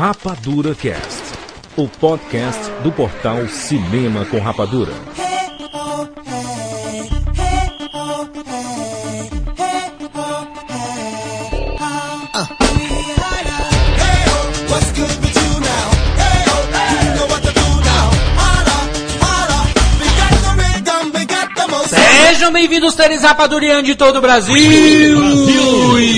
Rapadura Cast, o podcast do portal Cinema com Rapadura. Sejam bem-vindos, seres rapadurianos de todo o Brasil. Brasil.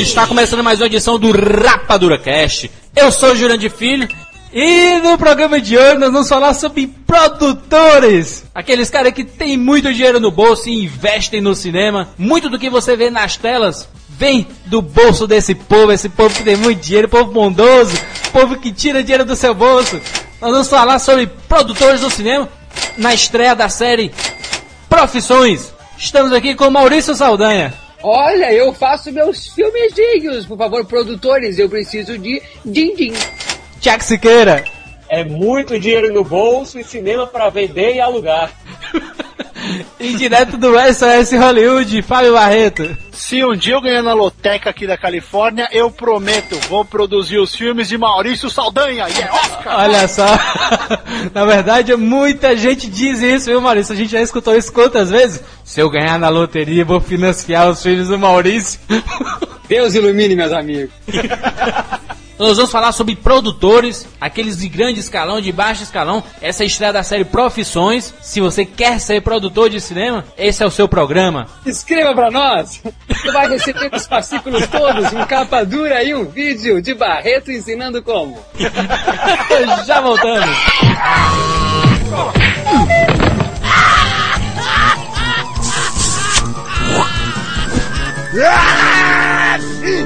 Está começando mais uma edição do Rapadura Cast. Eu sou o Jurandir Filho e no programa de hoje nós vamos falar sobre produtores. Aqueles caras que têm muito dinheiro no bolso e investem no cinema. Muito do que você vê nas telas vem do bolso desse povo, esse povo que tem muito dinheiro, povo bondoso, povo que tira dinheiro do seu bolso. Nós vamos falar sobre produtores do cinema na estreia da série Profissões. Estamos aqui com Maurício Saldanha. Olha, eu faço meus filmezinhos. Por favor, produtores, eu preciso de din-din. Tiago Siqueira. É muito dinheiro no bolso e cinema para vender e alugar. e direto do SOS Hollywood, Fábio Barreto. Se um dia eu ganhar na loteca aqui da Califórnia, eu prometo, vou produzir os filmes de Maurício Saldanha e é Oscar! Olha só, na verdade muita gente diz isso, viu Maurício? A gente já escutou isso quantas vezes? Se eu ganhar na loteria, vou financiar os filhos do Maurício. Deus ilumine, meus amigos. Nós vamos falar sobre produtores, aqueles de grande escalão, de baixo escalão. Essa é a estreia da série Profissões. Se você quer ser produtor de cinema, esse é o seu programa. Escreva para nós! Você vai receber os fascículos todos, um capa dura e um vídeo de Barreto ensinando como. Já voltamos.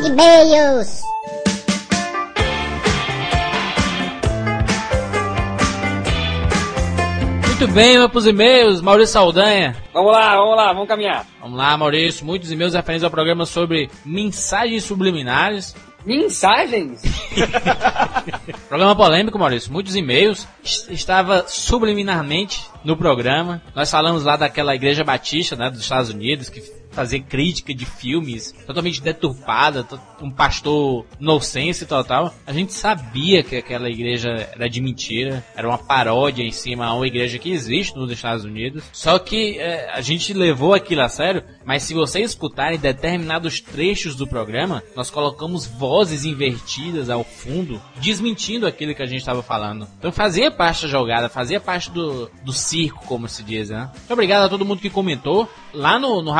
E-mails! Muito bem, vamos pros e-mails, Maurício Saldanha. Vamos lá, vamos lá, vamos caminhar. Vamos lá, Maurício, muitos e-mails referentes ao programa sobre mensagens subliminares. Mensagens? programa polêmico, Maurício. Muitos e-mails. Estava subliminarmente no programa. Nós falamos lá daquela igreja batista, né, dos Estados Unidos, que fazer crítica de filmes totalmente deturpada, um pastor nonsense tal. A gente sabia que aquela igreja era de mentira, era uma paródia em cima a uma igreja que existe nos Estados Unidos. Só que é, a gente levou aquilo a sério, mas se vocês escutarem determinados trechos do programa, nós colocamos vozes invertidas ao fundo, desmentindo aquilo que a gente estava falando. Então fazia parte da jogada, fazia parte do, do circo, como se diz, né? Muito obrigado a todo mundo que comentou. Lá no, no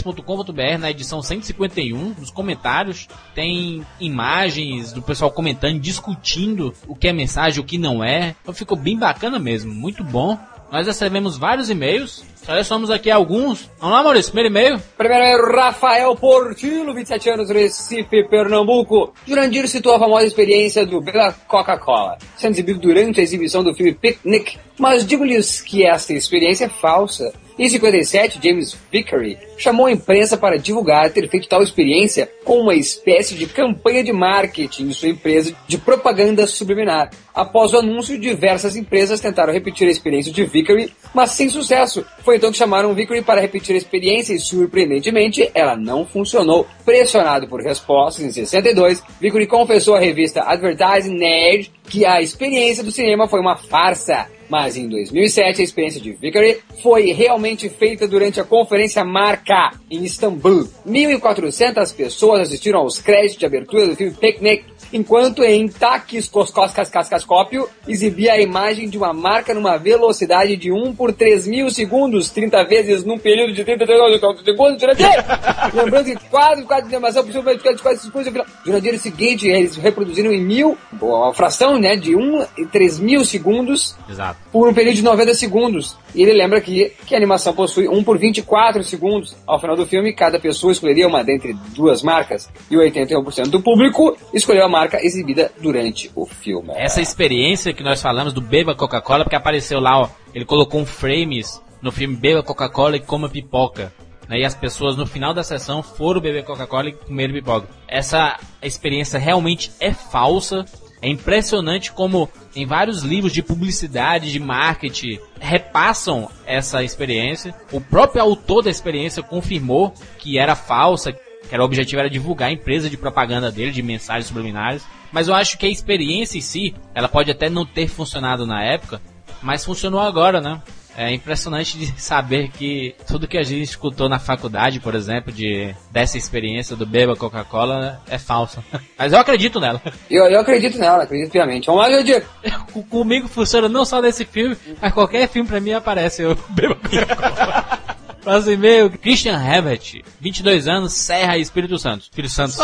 rapaduracast.com.br, na edição 151, nos comentários, tem imagens do pessoal comentando, discutindo o que é mensagem, o que não é. Então ficou bem bacana mesmo, muito bom. Nós recebemos vários e-mails. Selecionamos aqui alguns. Vamos lá, Maurício, primeiro e-mail. Primeiro é Rafael Portilo, 27 anos, Recife, Pernambuco. Jurandir citou a famosa experiência do Bela Coca-Cola, sendo exibido durante a exibição do filme Picnic. Mas digo-lhes que esta experiência é falsa. Em 57, James Vickery chamou a imprensa para divulgar ter feito tal experiência com uma espécie de campanha de marketing de sua empresa de propaganda subliminar. Após o anúncio, diversas empresas tentaram repetir a experiência de Vickery, mas sem sucesso. Foi então que chamaram Vickery para repetir a experiência e, surpreendentemente, ela não funcionou. Pressionado por respostas, em 62, Vickery confessou à revista Advertising Nerd que a experiência do cinema foi uma farsa. Mas em 2007, a experiência de Vickery foi realmente feita durante a conferência Marca, em Istambul. 1.400 pessoas assistiram aos créditos de abertura do filme Picnic, enquanto em taquiscoscópio exibia a imagem de uma marca numa velocidade de 1 por 3 mil segundos, 30 vezes num período de 30 segundos, Lembrando que quadro, quadro de animação, por cima de quase segundos, no dia seguinte eles reproduziram em mil, uma fração, né, de 1 e 3 mil segundos, Exato. por um período de 90 segundos. E ele lembra que, que a animação possui 1 por 24 segundos. Ao final do filme, cada pessoa escolheria uma dentre duas marcas, e 81% do público escolheu a marca exibida durante o filme. Essa experiência que nós falamos do Beba Coca-Cola, porque apareceu lá, ó, ele colocou um frames no filme Beba Coca-Cola e Coma Pipoca. Né, e as pessoas no final da sessão foram beber Coca-Cola e comer pipoca. Essa experiência realmente é falsa. É impressionante como em vários livros de publicidade, de marketing, repassam essa experiência. O próprio autor da experiência confirmou que era falsa, que era o objetivo era divulgar a empresa de propaganda dele, de mensagens subliminares. Mas eu acho que a experiência em si, ela pode até não ter funcionado na época, mas funcionou agora, né? É impressionante de saber que tudo que a gente escutou na faculdade, por exemplo, de dessa experiência do beba Coca-Cola é falso. Mas eu acredito nela. Eu, eu acredito nela, acredito piamente. Vamos lá. Comigo funciona não só nesse filme, mas qualquer filme pra mim aparece eu beba Coca-Cola. Próximo e-mail, Christian Herbert, 22 anos, Serra e Espírito Santo. Espírito Santo.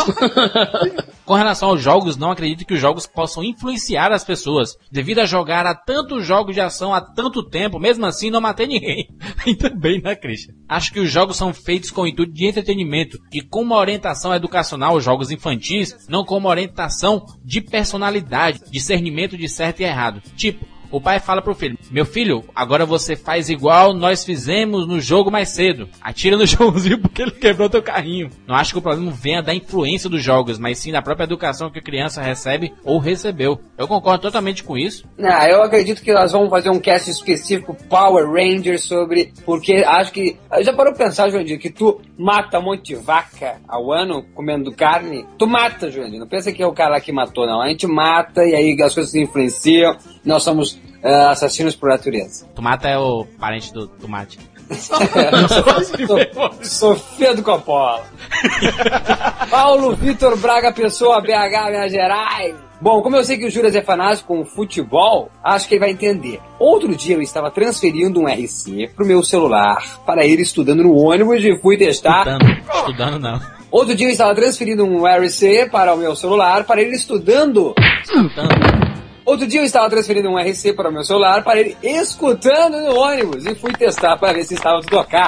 Com relação aos jogos, não acredito que os jogos possam influenciar as pessoas. Devido a jogar a tantos jogos de ação há tanto tempo, mesmo assim não matei ninguém. Ainda bem, né, Christian? Acho que os jogos são feitos com o intuito de entretenimento e com uma orientação educacional aos jogos infantis, não com uma orientação de personalidade, discernimento de certo e errado. Tipo, o pai fala pro filho: Meu filho, agora você faz igual nós fizemos no jogo mais cedo. Atira no jogozinho porque ele quebrou teu carrinho. Não acho que o problema venha da influência dos jogos, mas sim da própria educação que a criança recebe ou recebeu. Eu concordo totalmente com isso. Não, eu acredito que nós vamos fazer um cast específico Power Rangers sobre. Porque acho que. Já parou pra pensar, Joandir, que tu mata um monte de vaca ao ano comendo carne? Tu mata, Joandir. Não pensa que é o cara que matou, não. A gente mata e aí as coisas se influenciam. Nós somos uh, assassinos por natureza. Tomata é o parente do tomate. Sofia do Coppola. Paulo Vitor Braga Pessoa, BH, Minas Gerais. Bom, como eu sei que o Juras é fanático com futebol, acho que ele vai entender. Outro dia eu estava transferindo um RC pro meu celular para ir estudando no ônibus e fui testar. Estudando, estudando não. Outro dia eu estava transferindo um RC para o meu celular para ir estudando. Estudando. Outro dia eu estava transferindo um RC para o meu celular para ele escutando no ônibus e fui testar para ver se estava tudo ok.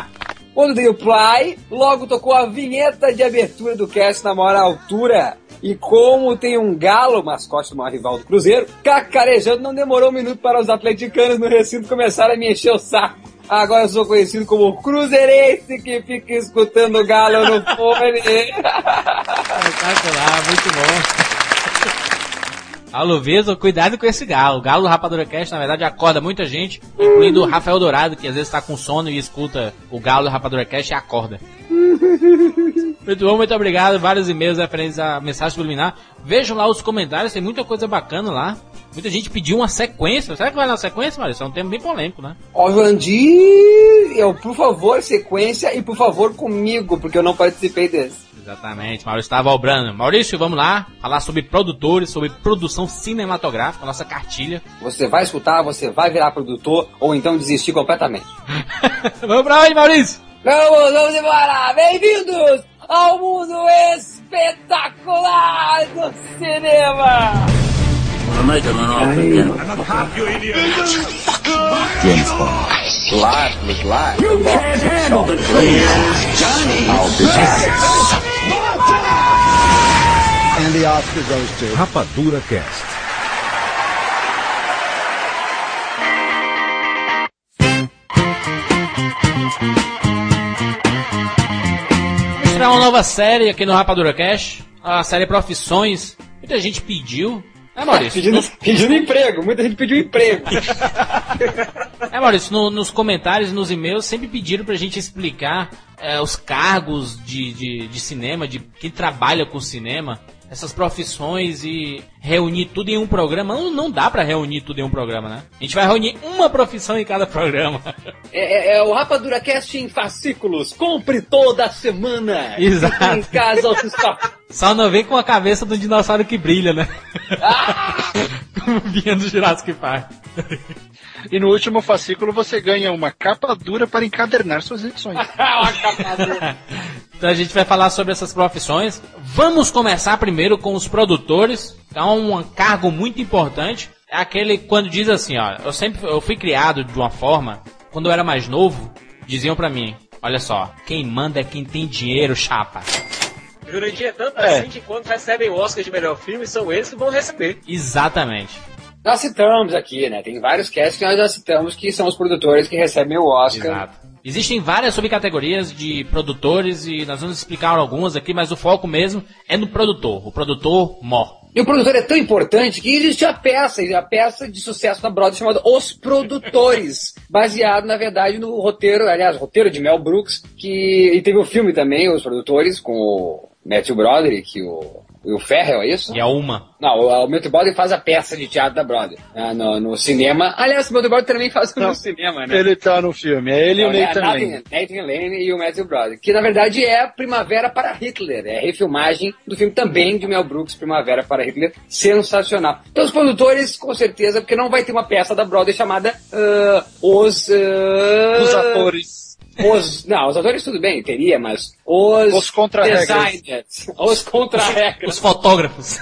Quando dei o play, logo tocou a vinheta de abertura do cast na maior altura. E como tem um galo, mascote do maior rival do Cruzeiro, cacarejando, não demorou um minuto para os atleticanos no recinto começarem a me encher o saco. Agora eu sou conhecido como Cruzeirense que fica escutando o galo no fone. Espetacular, muito bom. Alô, Veso, cuidado com esse galo. O galo do Rapadura Cast, na verdade, acorda muita gente, incluindo o Rafael Dourado, que às vezes tá com sono e escuta o galo do Rapadura Cast e acorda. Muito bom, muito obrigado. Vários e-mails referentes à mensagem subliminar. Vejam lá os comentários, tem muita coisa bacana lá. Muita gente pediu uma sequência. Será que vai na sequência, Maurício? É um tema bem polêmico, né? Ó, Jandir, eu, por favor, sequência e por favor comigo, porque eu não participei desse. Exatamente, Maurício estava obrando. Maurício, vamos lá falar sobre produtores, sobre produção cinematográfica, nossa cartilha. Você vai escutar, você vai virar produtor ou então desistir completamente. vamos pra onde, Maurício? Vamos, vamos embora! Bem-vindos ao mundo espetacular do cinema! James Bond. Life was life. You can't handle the truth. Johnny. I'll be back. And the Oscar goes to Rapadura Cast. Vamos estrear uma nova série aqui no Rapadura Cash, a série Profissões. Muita gente pediu. É, Maurício? Pedindo, nos- pedindo emprego, muita gente pediu emprego. É, Maurício, no- nos comentários, nos e-mails, sempre pediram pra gente explicar é, os cargos de, de, de cinema, de quem trabalha com cinema, essas profissões e reunir tudo em um programa. Não, não dá pra reunir tudo em um programa, né? A gente vai reunir uma profissão em cada programa. É, é- é o Rapadura Cast em fascículos. Compre toda semana. Exato. Em casa está. Só não vem com a cabeça do dinossauro que brilha, né? Como vinha do Jurassic Park. E no último fascículo você ganha uma capa dura para encadernar suas edições. Então a gente vai falar sobre essas profissões. Vamos começar primeiro com os produtores. É um cargo muito importante. É aquele quando diz assim, ó, eu sempre eu fui criado de uma forma, quando eu era mais novo, diziam pra mim, olha só, quem manda é quem tem dinheiro, chapa. Jurandir é tanto É. assim que quando recebem o Oscar de melhor filme, são eles que vão receber. Exatamente. Nós citamos aqui, né? Tem vários casts que nós já citamos que são os produtores que recebem o Oscar. Exato. Existem várias subcategorias de produtores e nós vamos explicar algumas aqui, mas o foco mesmo é no produtor, o produtor mor. E o produtor é tão importante que existe a peça, a peça de sucesso na Broadway chamada Os Produtores, baseado, na verdade, no roteiro, aliás, roteiro de Mel Brooks, que e teve o filme também, Os Produtores, com o Matthew Broderick, o, o Ferrell, é isso? E a uma. Não, o, o Broderick faz a peça de teatro da Broderick né, no, no cinema. Aliás, o Broderick também faz Não, no cinema, né? Ele tá no filme, é ele e o é Nathan Lane. Nathan, Lane e o Matthew Broderick, que na verdade é Primavera para Hitler, é a refilmagem do filme também de Mel Brooks, Primavera para Hitler, sensacional. Então os produtores, com certeza, porque não vai ter uma peça da Broadway chamada ah, Os... ah, Os atores. Os, não, os atores tudo bem, teria, mas os... Os designers, Os contra-regras. Os fotógrafos.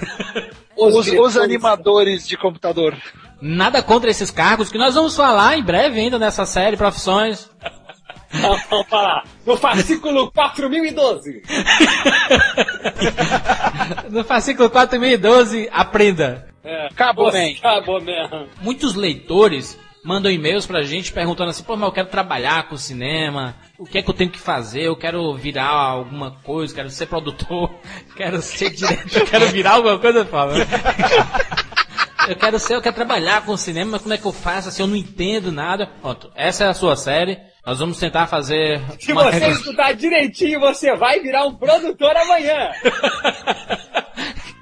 Os, os diretores. animadores de computador. Nada contra esses cargos, que nós vamos falar em breve ainda nessa série Profissões. Não, Vamos falar. No fascículo 4012. No fascículo 4012, aprenda. É, Acabou os- bem. Acabou mesmo. Muitos leitores mandam e-mails pra gente perguntando assim, pô, mas eu quero trabalhar com cinema, o que é que eu tenho que fazer? Eu quero virar alguma coisa, quero ser produtor, quero ser diretor, quero virar alguma coisa, fala. Eu quero ser, eu quero trabalhar com cinema, mas como é que eu faço assim? Eu não entendo nada. Pronto, essa é a sua série. Nós vamos tentar fazer Se uma você estudar direitinho, você vai virar um produtor amanhã.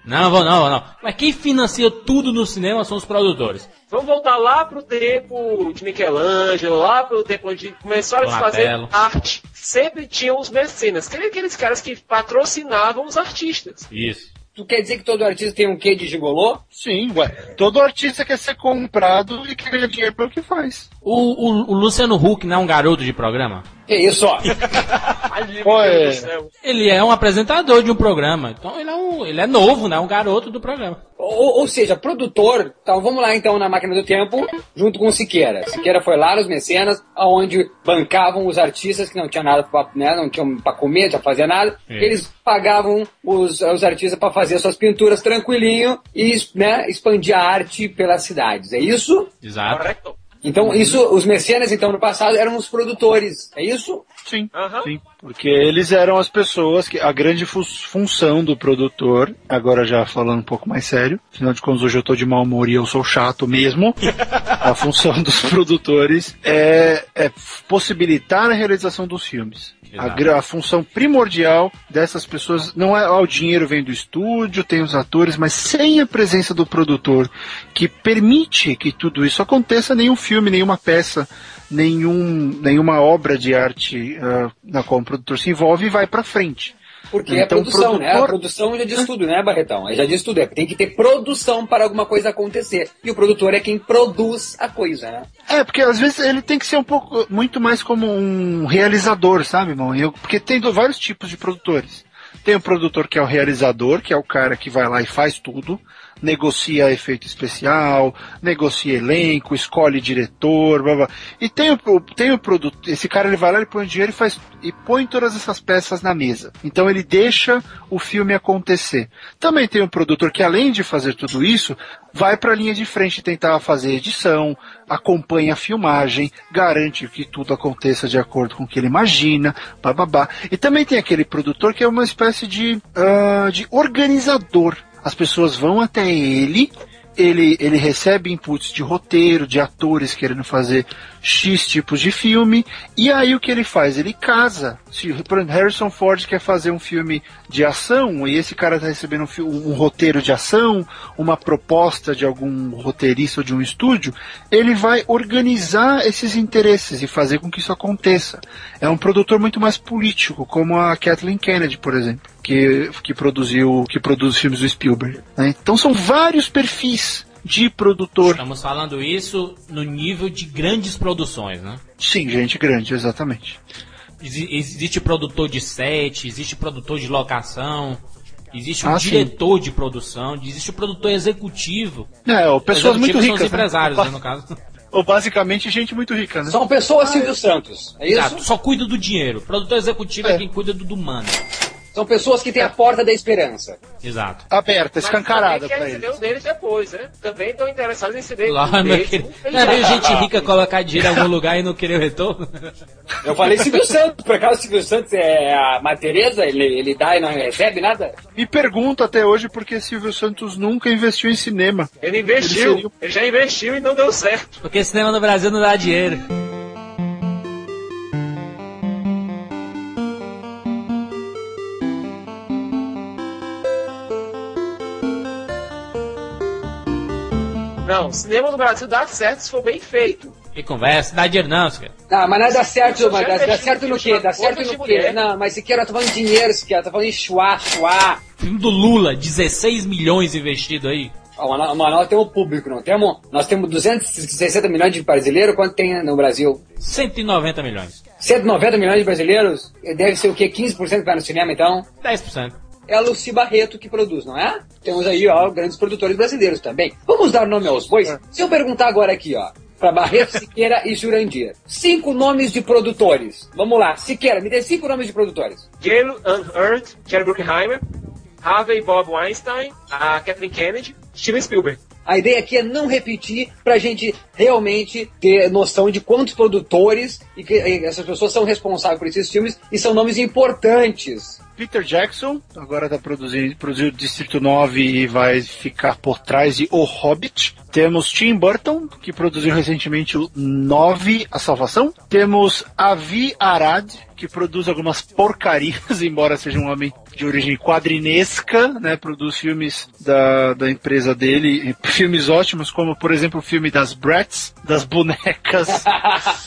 Não, vou não, vou não. Mas quem financia tudo no cinema são os produtores. Vamos voltar lá pro tempo de Michelangelo, lá pro tempo onde começaram a fazer arte. Sempre tinham os mecenas, que eram aqueles caras que patrocinavam os artistas. Isso. Tu quer dizer que todo artista tem um quê de gigolô? Sim, ué. Todo artista quer ser comprado e quer ganhar dinheiro pelo que faz. O, o, o Luciano Huck não é um garoto de programa? Que isso, ó. É. Ele é um apresentador de um programa. Então ele é, um, ele é novo, né? Um garoto do programa. Ou, ou seja, produtor. Então vamos lá então na máquina do tempo, junto com o Siqueira. Siqueira foi lá nos mecenas, aonde bancavam os artistas que não tinham nada pra, né, não tinham pra comer, pra fazer nada. É. Eles pagavam os, os artistas pra fazer suas pinturas tranquilinho e né, expandir a arte pelas cidades. É isso? Exato. Correto. Então isso, os mecenas então no passado eram os produtores. É isso? Sim. Aham. Sim, porque eles eram as pessoas que a grande fu- função do produtor, agora já falando um pouco mais sério, afinal de contas hoje eu tô de mau humor e eu sou chato mesmo. a função dos produtores é, é possibilitar a realização dos filmes. A, a função primordial dessas pessoas não é ó, o dinheiro vem do estúdio, tem os atores, mas sem a presença do produtor que permite que tudo isso aconteça, nenhum filme, nenhuma peça, nenhum, nenhuma obra de arte ah, na qual o produtor se envolve vai pra frente. Porque Então, é produção, né? A produtor- produção já diz tudo, né, Barretão? Já diz tudo. É, tem que ter produção para alguma coisa acontecer. E o produtor é quem produz a coisa, né? É, porque às vezes ele tem que ser um pouco, muito mais como um realizador, sabe, irmão? Eu, porque tem vários tipos de produtores. Tem o produtor que é o realizador, que é o cara que vai lá e faz tudo, negocia efeito especial, negocia elenco, escolhe diretor, blá, blá. E tem o, tem o produto, esse cara ele vai lá e põe dinheiro e faz e põe todas essas peças na mesa. Então ele deixa o filme acontecer. Também tem um produtor que além de fazer tudo isso, vai para a linha de frente tentar fazer edição, acompanha a filmagem, garante que tudo aconteça de acordo com o que ele imagina, bababá. E também tem aquele produtor que é uma espécie de, ah, de organizador. As pessoas vão até ele, ele, ele recebe inputs de roteiro, de atores querendo fazer X tipos de filme, e aí o que ele faz? Ele casa. Se Harrison Ford quer fazer um filme de ação, e esse cara está recebendo um, um roteiro de ação, uma proposta de algum roteirista ou de um estúdio, ele vai organizar esses interesses e fazer com que isso aconteça. É um produtor muito mais político, como a Kathleen Kennedy, por exemplo, que, que produziu, que produz filmes do Spielberg. né? Então são vários perfis de produtor. Estamos falando isso no nível de grandes produções, né? Sim, gente grande, exatamente. Exi- Existe produtor de set, existe produtor de locação, existe um Ah, sim. diretor de produção, existe o produtor executivo. É, ó, pessoas muito ricas. São os empresários, né? né, no caso. Ou basicamente gente muito rica, né? São pessoas Silvio Santos. É isso? Exato, só cuida do dinheiro. Produtor executivo é, É. quem cuida do, do humano. São pessoas que têm a porta da esperança. Exato. Aberta, Mas escancarada também quer pra receber eles. os deles depois, né? Também estão interessados em receber Lá, os meu deles. querido. Não é gente rica colocar dinheiro em algum lugar e não querer o retorno? Eu falei Silvio Santos, por acaso Silvio Santos é a Matereza? Ele, ele dá e não recebe nada? Me pergunto até hoje por que Silvio Santos nunca investiu em cinema. Ele investiu, Ele ele, seria- já investiu e não deu certo. Porque cinema no Brasil não dá dinheiro. Não, cinema no Brasil dá certo se for bem feito. Que conversa, dá dinheiro não, cara. Não, mas não dá certo, Eu mas dá, dá certo no quê? Dá certo no quê? Não, mas Siqueira, eu tô falando de dinheiro, Siqueira, tô falando em chuá, chuá. Filme do Lula, 16 milhões investido aí. Ó, Mas nós- mas nós temos público, não temos? Nós temos 260 milhões de brasileiros, quanto tem no Brasil? 190 milhões. 190 milhões de brasileiros? Deve ser o quê? 15% que vai no cinema, então? 10%. É a Luci Barreto que produz, não é? Temos aí, ó, grandes produtores brasileiros também. Vamos dar nome aos bois? Se eu perguntar agora aqui, ó, pra Barreto, Siqueira e Jurandir. Cinco nomes de produtores. Vamos lá, Siqueira, me dê cinco nomes de produtores. Gail Unearth, Jerry Bruckheimer, Harvey Bob Weinstein, a Kathleen Kennedy, Steven Spielberg. A ideia aqui é não repetir pra gente realmente ter noção de quantos produtores e que essas pessoas são responsáveis por esses filmes e são nomes importantes. Peter Jackson, agora tá produzindo, produziu Distrito 9 e vai ficar por trás de O Hobbit. Temos Tim Burton, que produziu recentemente o 9, A Salvação. Temos Avi Arad, que produz algumas porcarias, embora seja um homem de origem quadrinesca, né? Produz filmes da, da empresa dele, filmes ótimos, como por exemplo o filme das Bratz, das bonecas.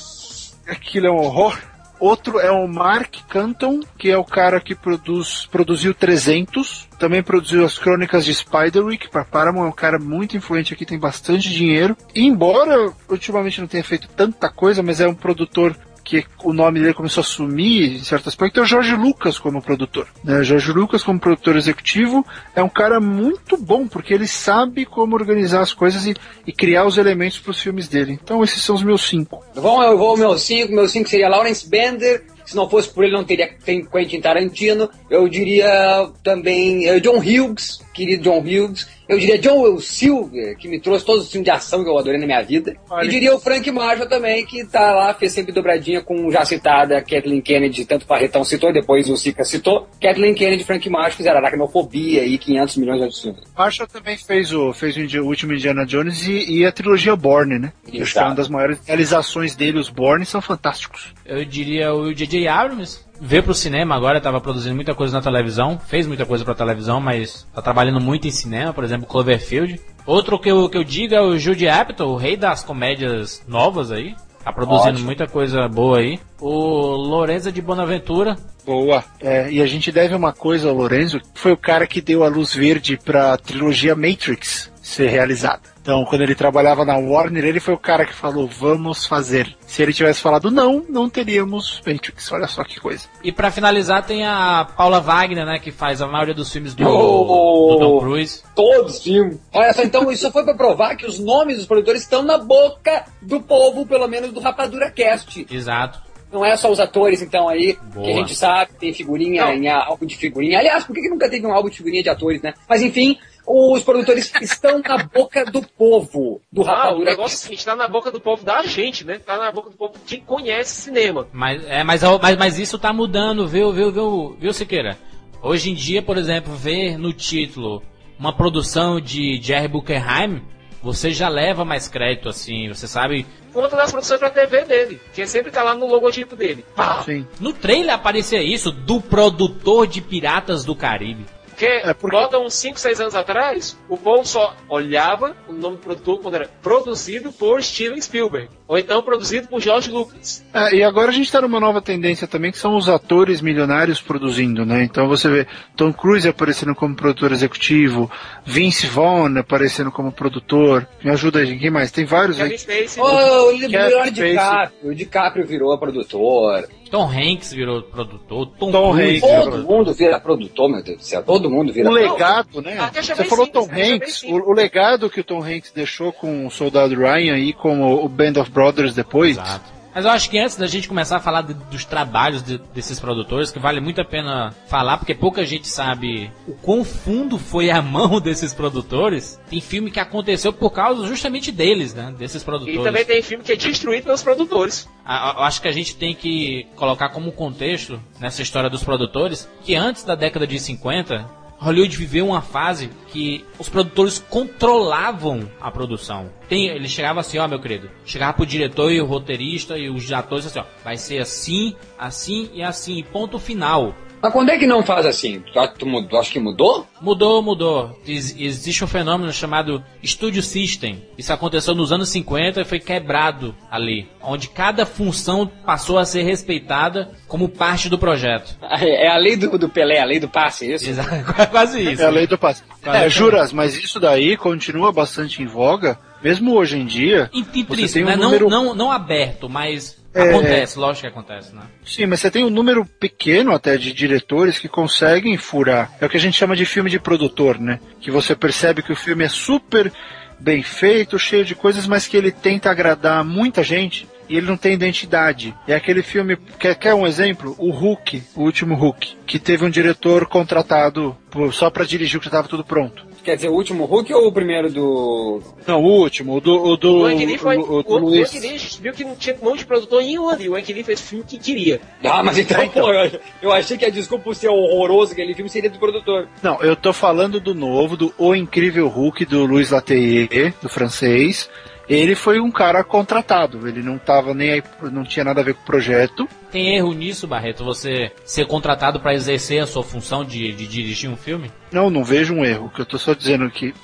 Aquilo é um horror. Outro é o Mark Canton, que é o cara que produz, produziu 300, também produziu as Crônicas de Spiderwick para Paramount, é um cara muito influente aqui, tem bastante dinheiro. E embora ultimamente não tenha feito tanta coisa, mas é um produtor que o nome dele começou a sumir em certo aspecto, é o Jorge Lucas como produtor. Né? Jorge Lucas como produtor executivo é um cara muito bom, porque ele sabe como organizar as coisas e, e criar os elementos para os filmes dele. Então esses são os meus cinco. Vamos, eu vou ao meu cinco. Meu cinco seria Lawrence Bender. Se não fosse por ele, não teria Quentin Tarantino. Eu diria também eh, John Hughes, querido John Hughes. Eu diria John Will Silver, que me trouxe todos os filmes de ação que eu adorei na minha vida. Olha. E diria o Frank Marshall também, que tá lá, fez sempre dobradinha com já citada Kathleen Kennedy, tanto o Barretão citou, depois o Sica citou. Kathleen Kennedy e Frank Marshall fizeram Aracnofobia e 500 milhões de outros filmes. Marshall também fez o, fez o, último Indiana Jones e, e a trilogia Bourne, né? Acho que é Exato. uma das maiores realizações dele, os Bourne, são fantásticos. Eu diria o J.J. Abrams. Veio pro cinema agora, tava produzindo muita coisa na televisão. Fez muita coisa pra televisão, mas tá trabalhando muito em cinema, por exemplo, Cloverfield. Outro que eu, que eu digo é o Jude Apatow, o rei das comédias novas aí. Tá produzindo Ótimo. muita coisa boa aí. O Lorenza de Bonaventura. Boa. É, e a gente deve uma coisa ao Lorenzo, que foi o cara que deu a luz verde pra trilogia Matrix ser realizada. Então, quando ele trabalhava na Warner, ele foi o cara que falou, vamos fazer. Se ele tivesse falado não, não teríamos Matrix. Olha só que coisa. E pra finalizar tem a Paula Wagner, né, que faz a maioria dos filmes do, Oh! do Tom Cruise. Todos os filmes. Olha só, então isso foi pra provar que os nomes dos produtores estão na boca do povo, pelo menos do Rapadura Cast. Exato. Não é só os atores, então, aí, Boa. que a gente sabe, tem figurinha Não. em álbum de figurinha. Aliás, por que, que nunca teve um álbum de figurinha de atores, né? Mas enfim, os produtores estão na boca do povo do Ah, o Rapadura negócio é o seguinte, tá na boca do povo da gente, né? Tá na boca do povo que conhece cinema. Mas, é, mas, mas, mas isso tá mudando, viu, viu, viu, viu, Siqueira? Hoje em dia, por exemplo, ver no título uma produção de Jerry Buckenheim, você já leva mais crédito, assim, você sabe. Conta das produções pra TV dele, que sempre tá lá no logotipo dele. Pá! Sim. No trailer aparecia isso, do produtor de Piratas do Caribe. Porque, É, porque- bota uns 5, 6 anos atrás, o povo só olhava o nome do produtor quando era produzido por Steven Spielberg. Ou então produzido por George Lucas. É, e agora a gente tá numa nova tendência também, que são os atores milionários produzindo, né? Então você vê Tom Cruise aparecendo como produtor executivo, Vince Vaughn aparecendo como produtor. Me ajuda aí, quem mais? Tem vários aí. Kevin Spacey. Oh, o Leonardo. DiCaprio. O DiCaprio virou produtor. Tom Hanks virou produtor, Tom, Tom Cruise Hanks. virou Todo mundo vira produtor, meu Deus do céu. Todo mundo vira O produtor. legado, né? Já Você falou simples, Tom Hanks, o, o legado que o Tom Hanks deixou com o Soldado Ryan e com o, o Band of Brothers depois. Exato. Mas eu acho que antes da gente começar a falar de- dos trabalhos de- desses produtores, que vale muito a pena falar, porque pouca gente sabe o quão fundo foi a mão desses produtores. Tem filme que aconteceu por causa justamente deles, né? Desses produtores. E também tem filme que é destruído pelos produtores. A- a- Eu acho que a gente tem que colocar como contexto nessa história dos produtores que antes da década de 50, Hollywood viveu uma fase que os produtores controlavam a produção. Tem, ele chegava assim, ó, meu querido, chegava pro diretor e o roteirista e os atores assim, ó, vai ser assim, assim e assim, ponto final. Mas quando é que não faz assim? Tu, tu, mudou- tu acha que mudou? Mudou, mudou. Ex- existe um fenômeno chamado Studio System. Isso aconteceu nos anos 50 e foi quebrado ali. Onde cada função passou a ser respeitada como parte do projeto. É a lei do, do Pelé, a lei do passe, é isso? Exato, Quase isso. É a lei do passe. Quase É, juras, mas isso daí continua bastante em voga, mesmo hoje em dia. você tem Implícito, um né? Não, número não, não aberto, mas É. acontece, lógico que acontece, né? Sim, mas você tem um número pequeno até de diretores que conseguem furar. É o que a gente chama de filme de produtor, né? Que você percebe que o filme é super bem feito, cheio de coisas, mas que ele tenta agradar muita gente e ele não tem identidade. É aquele filme, quer, quer um exemplo? O Hulk, o último Hulk, que teve um diretor contratado por- só pra dirigir o que estava tudo pronto. Quer dizer, o último Hulk ou o primeiro do. Não, o último, o do, o do, O Ang Lee foi. o- o O, o Luiz. Ang Lee viu que não tinha um monte de produtor em um ali. O Ang Lee fez o filme que queria. Ah, mas então, pô, eu, eu achei que a desculpa por ser horroroso aquele filme seria do produtor. Não, eu tô falando do novo, do O Incrível Hulk, do Luiz Lateyer, do francês. Ele foi um cara contratado, ele não tava nem aí, não tinha nada a ver com o projeto. Tem erro nisso, Barreto? Você ser contratado para exercer a sua função de, de dirigir um filme? Não, não vejo um erro, que eu tô só dizendo que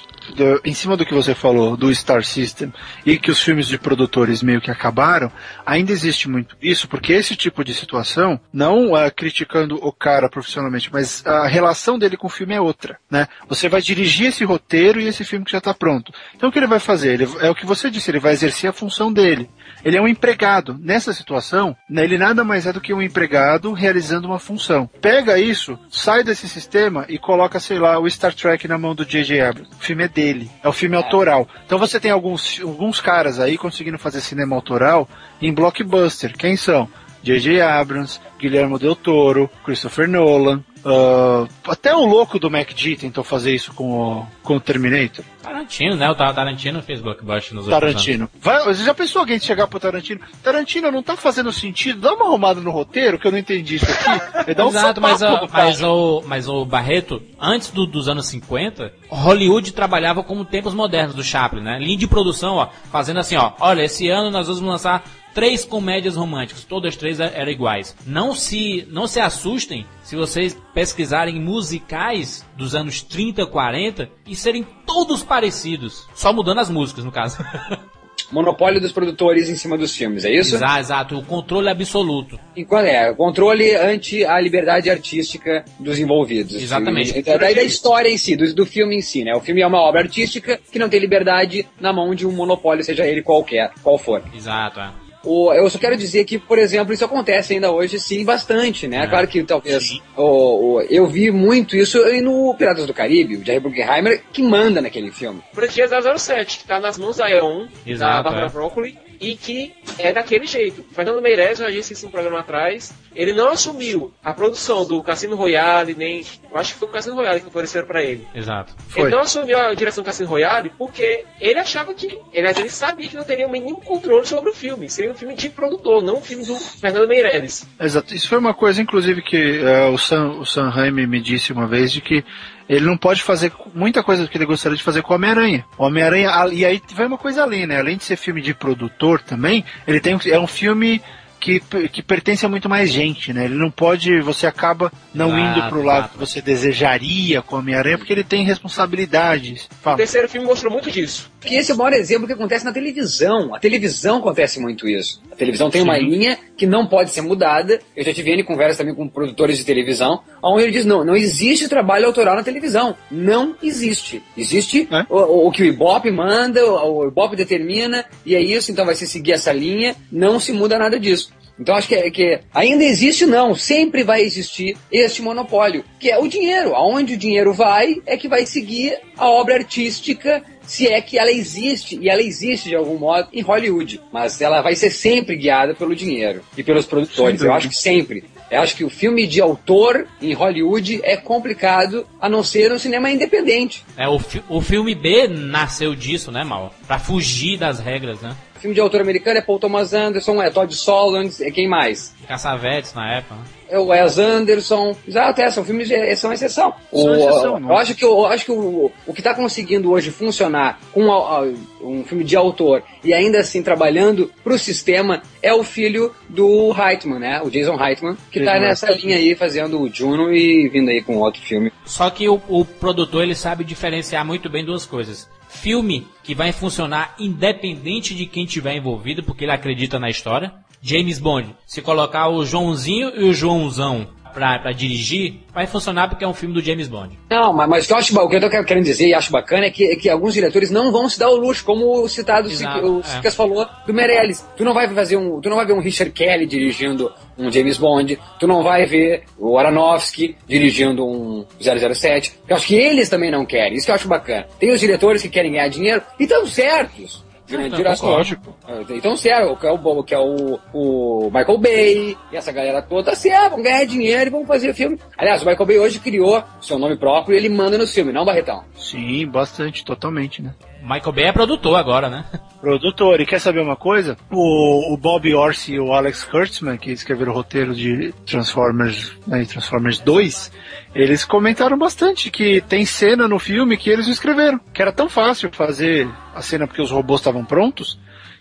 em cima do que você falou do Star System e que os filmes de produtores meio que acabaram, ainda existe muito isso, porque esse tipo de situação, não ah, criticando o cara profissionalmente, mas a relação dele com o filme é outra, né? Você vai dirigir esse roteiro e esse filme que já está pronto. Então o que ele vai fazer? Ele, é o que você disse, ele vai exercer a função dele. Ele é um empregado. Nessa situação, né, ele nada mais é do que um empregado realizando uma função. Pega isso, sai desse sistema e coloca, sei lá, o Star Trek na mão do J.J. Abrams. O filme é dele. É o filme autoral. Então você tem alguns, alguns caras aí conseguindo fazer cinema autoral em blockbuster. Quem são? J.J. Abrams, Guilherme Del Toro, Christopher Nolan, ah, até o louco do MacG tentou fazer isso com o, com o Terminator. Tarantino, né? O Tar- Tarantino fez blockbuster nos últimos anos. Tarantino. Vai, você já pensou alguém chegar pro Tarantino? Tarantino, não tá fazendo sentido? Dá uma arrumada no roteiro que eu não entendi isso aqui. Dá um Exato, mas, cara. mas, o, mas o Barreto, antes do- dos anos 50, Hollywood trabalhava como tempos modernos do Chaplin, né? Linha de produção, ó, fazendo assim, ó, olha, esse ano nós vamos lançar três comédias românticas, todas três er- eram iguais. Não se, não se assustem se vocês pesquisarem musicais dos anos 30, 40 e serem todos parecidos, só mudando as músicas, no caso. Monopólio dos produtores em cima dos filmes, é isso? exato, exato, o controle absoluto. Enquanto é, controle ante a liberdade artística dos envolvidos. Exatamente. Da, da, da história em si, do, do filme em si, né? O filme é uma obra artística que não tem liberdade na mão de um monopólio, seja ele qualquer, qual for. Exato, é. O, eu só quero dizer que, por exemplo, isso acontece ainda hoje, sim, bastante, né? Claro que talvez. O, o- eu vi muito isso no Piratas do Caribe, o Jerry Bruckheimer, que manda naquele filme. Franquia 007, que tá nas mãos da E.ON, da Barbara é. Broccoli, e que é daquele jeito. Fernando Meirelles, eu já disse isso um programa atrás, ele não assumiu a produção do Cassino Royale, nem... Eu acho que foi o Cassino Royale que ofereceram pra ele. Exato. Foi. Ele não assumiu a direção do Cassino Royale porque ele achava que... Ele, ele sabia que não teria nenhum controle sobre o filme. Seria um filme de produtor, não um filme do Fernando Meirelles. Exato. Isso foi uma coisa, inclusive, que eh, o, Sam, o Sam Raimi me disse uma vez de que ele não pode fazer muita coisa que ele gostaria de fazer com Homem-Aranha. Homem-Aranha, e aí vai uma coisa além, né? Além de ser filme de produtor também, ele tem é um filme que, que pertence a muito mais gente, né? Ele não pode, você acaba não Exato, indo pro lado que você desejaria com o Homem-Aranha, porque ele tem responsabilidades. O Fala. terceiro filme mostrou muito disso. Que esse é o maior exemplo que acontece na televisão. A televisão acontece muito isso. A televisão tem uma linha que não pode ser mudada. Eu já tive N conversas também com produtores de televisão, onde ele diz, não, não existe trabalho autoral na televisão. Não existe. Existe É? o, o que o Ibope manda, o, o Ibope determina, e é isso, então vai se seguir essa linha, não se muda nada disso. Então acho que, é- que ainda existe não, sempre vai existir este monopólio, que é o dinheiro. Aonde o dinheiro vai é que vai seguir a obra artística, se é que ela existe, e ela existe de algum modo em Hollywood, mas ela vai ser sempre guiada pelo dinheiro e pelos produtores. Eu acho que sempre. Eu acho que o filme de autor em Hollywood é complicado, a não ser um cinema independente. É, o, fi- o filme B nasceu disso, né, Mal? Pra fugir das regras, né? Filme de autor americano é Paul Thomas Anderson, é Todd Solondz, é quem mais? Caçavetes na época, né? É o Wes Anderson. Exato, é, são filmes de, são exceção. São O- exceção, eu não. acho que, eu acho que o, o que está conseguindo hoje funcionar com a- a- um filme de autor e ainda assim trabalhando pro sistema é o filho do Reitman, né? O Jason Reitman, que tá Jason nessa linha aí fazendo o Juno e vindo aí com outro filme. Só que o, o produtor ele sabe diferenciar muito bem duas coisas. Filme que vai funcionar independente de quem tiver envolvido, porque ele acredita na história. James Bond, se colocar o Joãozinho e o Joãozão pra, pra dirigir, vai funcionar porque é um filme do James Bond. Não, mas, mas o que eu acho o que eu tô querendo dizer e acho bacana é que, é que alguns diretores não vão se dar o luxo, como o citado Exato, o é. Sicas falou do Meirelles. Tu não vai fazer um, tu não vai ver um Richard Kelly dirigindo um James Bond, tu não vai ver o Aronofsky dirigindo um 007. Eu acho que eles também não querem. Isso que eu acho bacana. Tem os diretores que querem ganhar dinheiro e estão certos. Né, tá, Lógico. Então, sério, que é o, que é o, o Michael Bay e essa galera toda, tá certo, vão ganhar dinheiro e vão fazer filme. Aliás, o Michael Bay hoje criou seu nome próprio e ele manda no filme, não Barretão? Sim, bastante, totalmente, né? Michael Bay é produtor agora, né? Produtor, e quer saber uma coisa? O, o Bob Orsi e o Alex Kurtzman, que escreveram o roteiro de Transformers, né, e Transformers 2, eles comentaram bastante que tem cena no filme que eles não escreveram, que era tão fácil fazer a cena porque os robôs estavam prontos,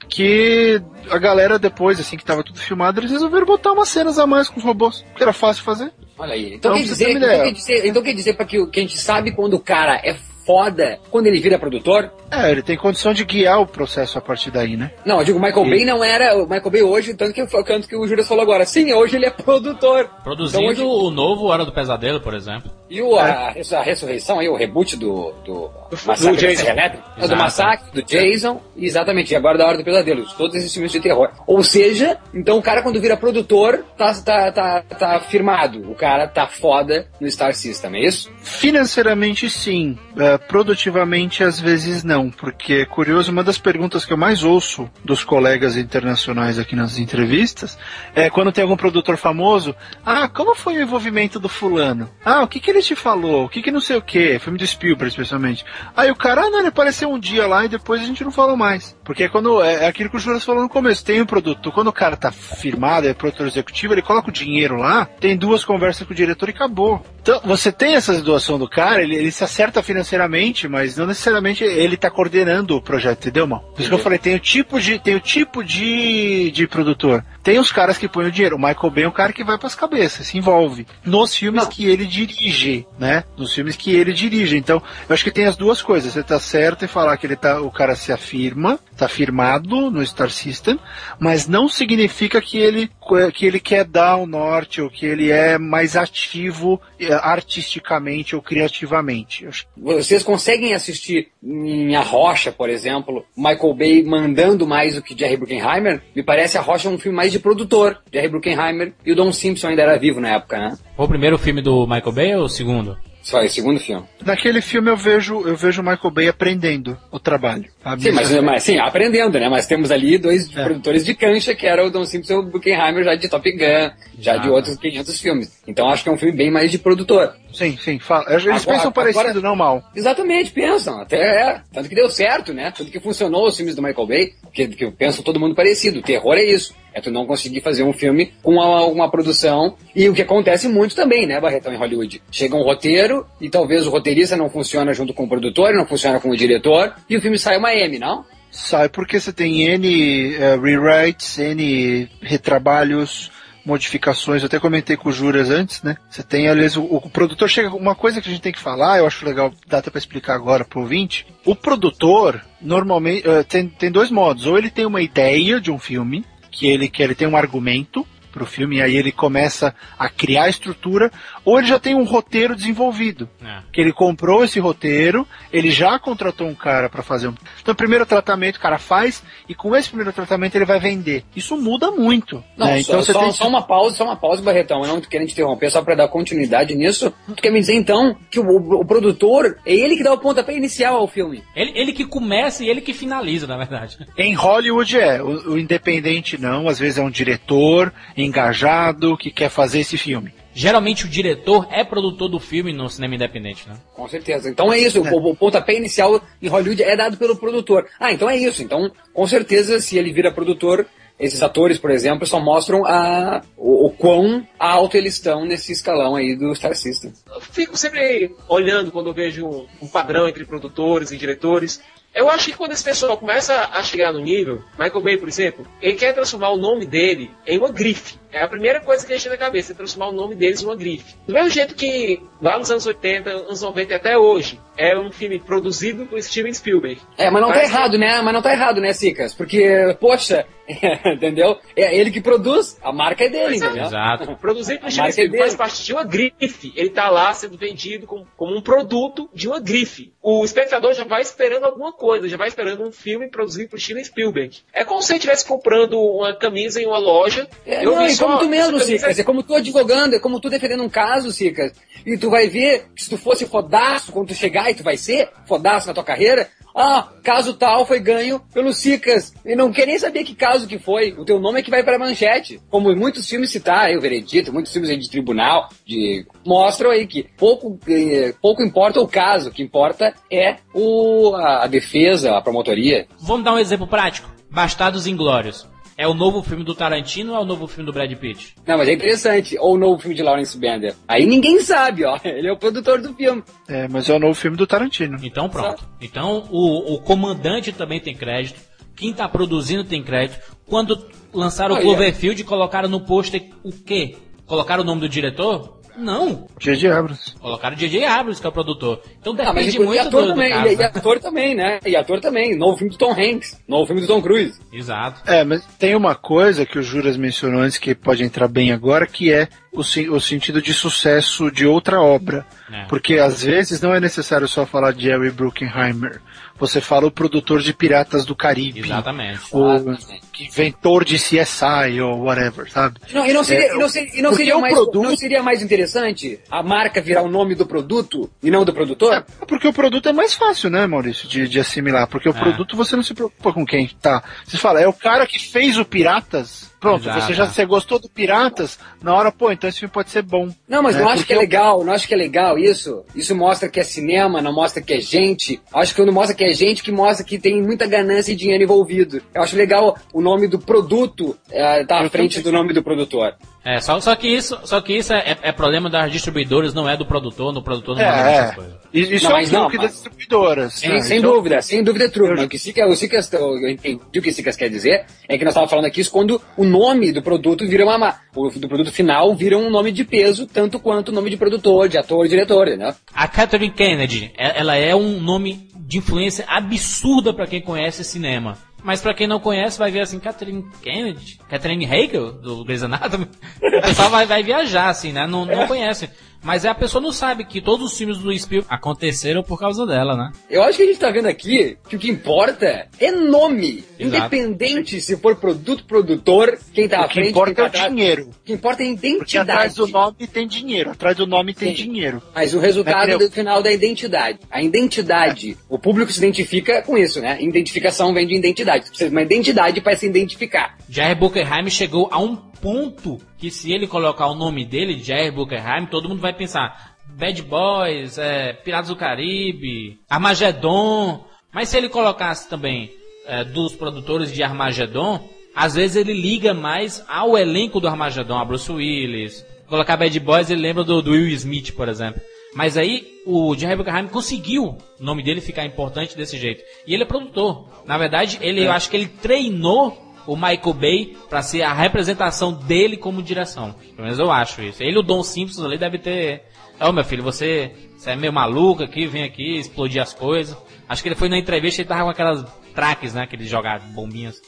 que a galera depois, assim que tava tudo filmado, eles resolveram botar umas cenas a mais com os robôs, que era fácil fazer. Olha aí. Então, Não, quer dizer, então, quer dizer, então quer dizer pra que, que a gente sabe quando o cara é foda, quando ele vira produtor? É, ele tem condição de guiar o processo a partir daí, né? Não, eu digo, o Michael Bay não era. O Michael Bay hoje, tanto que, tanto que o Júlio falou agora. Sim, hoje ele é produtor. Produzindo Então, hoje- o novo Hora do Pesadelo, por exemplo. E o, a, a ressurreição aí, o reboot do, do Massacre do da Jason. Elétrica, é do. Massacre, do Jason, exatamente, e agora da Hora do Pesadelo, todos esses filmes de terror. Ou seja, então o cara quando vira produtor, tá, tá, tá, tá firmado, o cara tá foda no Star System, é isso? Financeiramente sim, É, produtivamente às vezes não, porque é curioso, uma das perguntas que eu mais ouço dos colegas internacionais aqui nas entrevistas é quando tem algum produtor famoso, ah, como foi o envolvimento do fulano? Ah, o que que ele te falou? O que que não sei o que? Filme do Spielberg especialmente. Aí o cara, ah, não, ele apareceu um dia lá e depois a gente não falou mais. Porque quando, é, é aquilo que o Juras falou no começo, tem o produto, quando o cara tá firmado, é produtor executivo, ele coloca o dinheiro lá, tem duas conversas com o diretor e acabou. Então, você tem essa doação do cara, ele, ele se acerta financeiramente, mas não necessariamente ele tá coordenando o projeto, entendeu, mal? Por isso que eu falei, tem o tipo de, tem o tipo de, de produtor. Tem os caras que põem o dinheiro. O Michael Bay é um cara que vai pras cabeças, se envolve. Nos filmes Não. que ele dirige, né? Nos filmes que ele dirige. Então, eu acho que tem as duas coisas. Você tá certo em falar que ele tá, o cara se afirma, tá firmado no Star System, mas não significa que ele, que ele quer dar o norte ou que ele é mais ativo eh, artisticamente ou criativamente. Vocês conseguem assistir em A Rocha, por exemplo, Michael Bay mandando mais do que Jerry Bruckheimer? Me parece A Rocha um filme mais de produtor. Jerry Bruckheimer e o Don Simpson ainda era vivo na época, né? Foi o primeiro filme do Michael Bay ou o segundo? Só o segundo filme. Naquele filme eu vejo, eu vejo o Michael Bay aprendendo o trabalho. Sim, mas, mas sim, aprendendo, né? Mas temos ali dois É. produtores de cancha, que era o Don Simpson e o Bruckheimer, já de Top Gun, já de Ah, outros 500 filmes. Então acho que é um filme bem mais de produtor. Sim, sim, fala. Eles Agora- pensam parecido, agora- não mal. Exatamente, pensam. Até é. Tanto que deu certo, né? Tanto que funcionou os filmes do Michael Bay, que, que pensam todo mundo parecido. O terror é isso. É tu não conseguir fazer um filme com uma, uma produção. E o que acontece muito também, né, Barretão, em Hollywood? Chega um roteiro e talvez o roteirista não funciona junto com o produtor, não funciona com o diretor, e o filme sai uma M, não? Sai porque você tem N eh, rewrites, N retrabalhos, modificações. Eu até comentei com o Juras antes, né? Você tem, aliás, o, o produtor chega. Uma coisa que a gente tem que falar, eu acho legal, dá até pra explicar agora pro ouvinte. O produtor, normalmente, eh, tem, tem dois modos. Ou ele tem uma ideia de um filme, que ele quer, ele tem um argumento pro filme, e aí ele começa a criar a estrutura, ou ele já tem um roteiro desenvolvido É. que ele comprou esse roteiro, ele já contratou um cara para fazer um. Então, o primeiro tratamento o cara faz e com esse primeiro tratamento ele vai vender. Isso muda muito. Não, né? só, Então você só- tem só uma pausa, só uma pausa, Barretão. Eu não tô querendo te interromper, só pra dar continuidade nisso. Tu quer me dizer então que o, o- o produtor é ele que dá o pontapé inicial ao filme? Ele, ele que começa e ele que finaliza, na verdade. Em Hollywood é, o, o independente não, às vezes é um diretor engajado que quer fazer esse filme. Geralmente o diretor é produtor do filme no cinema independente, né? Com certeza. Então é isso, o, o pontapé inicial em Hollywood é dado pelo produtor. Ah, então é isso. Então, com certeza, se ele vira produtor, esses atores, por exemplo, só mostram a, o, o quão alto eles estão nesse escalão aí do Star System. Eu fico sempre olhando quando eu vejo um, um padrão entre produtores e diretores. Eu acho que quando esse pessoal começa a chegar no nível, Michael Bay, por exemplo, ele quer transformar o nome dele em uma grife. É a primeira coisa que ele tem na cabeça, é transformar o nome deles em uma grife. Do mesmo jeito que lá nos anos 80, anos 90 e até hoje, é um filme produzido por Steven Spielberg. É, mas não tá Parece- errado, né? Mas não tá errado, né, Sicas? Porque, poxa, entendeu? É ele que produz, a marca é dele, é. entendeu? Exato. Produzido por A Steven é Spielberg faz dele. parte de uma grife. Ele tá lá sendo vendido como, como um produto de uma grife. O espectador já vai esperando alguma coisa, já vai esperando um filme produzido por Steven Spielberg. É como se você estivesse comprando uma camisa em uma loja. É, não, só como tu mesmo, Sicas. É como tu advogando, é como tu defendendo um caso, Sicas. E tu vai ver que se tu fosse fodaço quando tu chegar, e tu vai ser fodaço na tua carreira, ah, caso tal foi ganho pelo Sicas. E não quer nem saber que caso que foi. O teu nome é que vai pra manchete. Como muitos filmes citar, aí, o Veredito, muitos filmes aí de tribunal, de mostram aí que pouco, eh, pouco importa o caso, o que importa é o, a, a defesa, a promotoria. Vamos dar um exemplo prático. Bastardos Inglórios. É o novo filme do Tarantino ou é o novo filme do Brad Pitt? Não, mas é interessante. Ou o novo filme de Lawrence Bender. Aí ninguém sabe, ó. Ele é o produtor do filme. É, mas é o novo filme do Tarantino. Então pronto. Então o, o comandante também tem crédito. Quem tá produzindo tem crédito. Quando lançaram o Olha. Cloverfield, colocaram no pôster o quê? Colocaram o nome do diretor? Não. J.J. Abrams. Colocaram o J.J. Abrams, que é o produtor. Então Ah, mas depende e muito ator do, do também, caso, e, e né? ator também, né? E ator também. Novo filme do Tom Hanks. Novo filme do Tom Cruise. Exato. É, mas tem uma coisa que o Juras mencionou antes que pode entrar bem agora, que é o, o sentido de sucesso de outra obra. É. Porque às vezes não é necessário só falar de Jerry Bruckheimer. Você fala o produtor de Piratas do Caribe. Exatamente. O Exatamente. Inventor de CSI ou whatever, sabe? Não, e não seria, É, e não seria, e não seria mais, produto- não seria mais interessante a marca virar o nome do produto e não do produtor? Porque o produto é mais fácil, né, Maurício, de, de assimilar. Porque o É. produto você não se preocupa com quem tá. Você fala, é o cara que fez o Piratas. Pronto, Exato. você já você gostou do Piratas, na hora, pô, então esse filme pode ser bom. Não, mas É, não acho porque que é o- legal, não acho que é legal isso. Isso mostra que é cinema, não mostra que é gente. Acho que quando mostra que é gente, que mostra que tem muita ganância e dinheiro envolvido. Eu acho legal o nome do produto eh, tá à frente do nome do produtor. É, só, só que isso, só que isso é, é problema das distribuidoras, não é do produtor, no produtor não É, manda essas é. coisas. Isso Não, é um truque mas- das distribuidoras. Sem, né? sem é um- dúvida, sem dúvida é true. Eu- o que Sicas, o Sicas, eu entendi o que o Sicas quer dizer, é que nós estávamos falando aqui isso quando o nome do produto vira uma, ma- o do produto final vira um nome de peso, tanto quanto o nome de produtor, de ator, diretor, né? A Catherine Kennedy, é- ela é um nome de influência absurda pra quem conhece cinema. Mas pra quem não conhece, vai ver assim, Catherine Kennedy, Catherine Hegel, do Grey's Anatomy. O pessoal vai, vai viajar, assim, né? Não, não conhece. Mas é a pessoa não sabe que todos os filmes do Spielberg aconteceram por causa dela, né? Eu acho que a gente tá vendo aqui que o que importa é nome. Exato. Independente se for produto, produtor, quem tá à O que frente, importa quem é tá o atrás. dinheiro. O que importa é a Porque identidade. atrás do nome tem dinheiro. Atrás do nome tem Sim. dinheiro. Mas o resultado é do final da identidade. A identidade. O público se identifica com isso, né? Identificação vem de identidade. Você precisa de uma identidade para se identificar. Jair Buckenheim chegou a um ponto que se ele colocar o nome dele, Jair Buckenheim, todo mundo vai pensar Bad Boys, é, Piratas do Caribe, Armagedon. Mas se ele colocasse também é, dos produtores de Armagedon, às vezes ele liga mais ao elenco do Armagedon, a Bruce Willis. Colocar Bad Boys, ele lembra do, do Will Smith, por exemplo. Mas aí o Jerry Buckenheim conseguiu o nome dele ficar importante desse jeito. E ele é produtor. Na verdade, ele, eu acho que ele treinou o Michael Bay pra ser a representação dele como direção. Pelo menos eu acho isso. Ele o Don Simpson ali deve ter. Ô meu filho, você, você é meio maluco aqui, vem aqui explodir as coisas. Acho que ele foi na entrevista e tava com aquelas traques, né? Que ele joga bombinhas.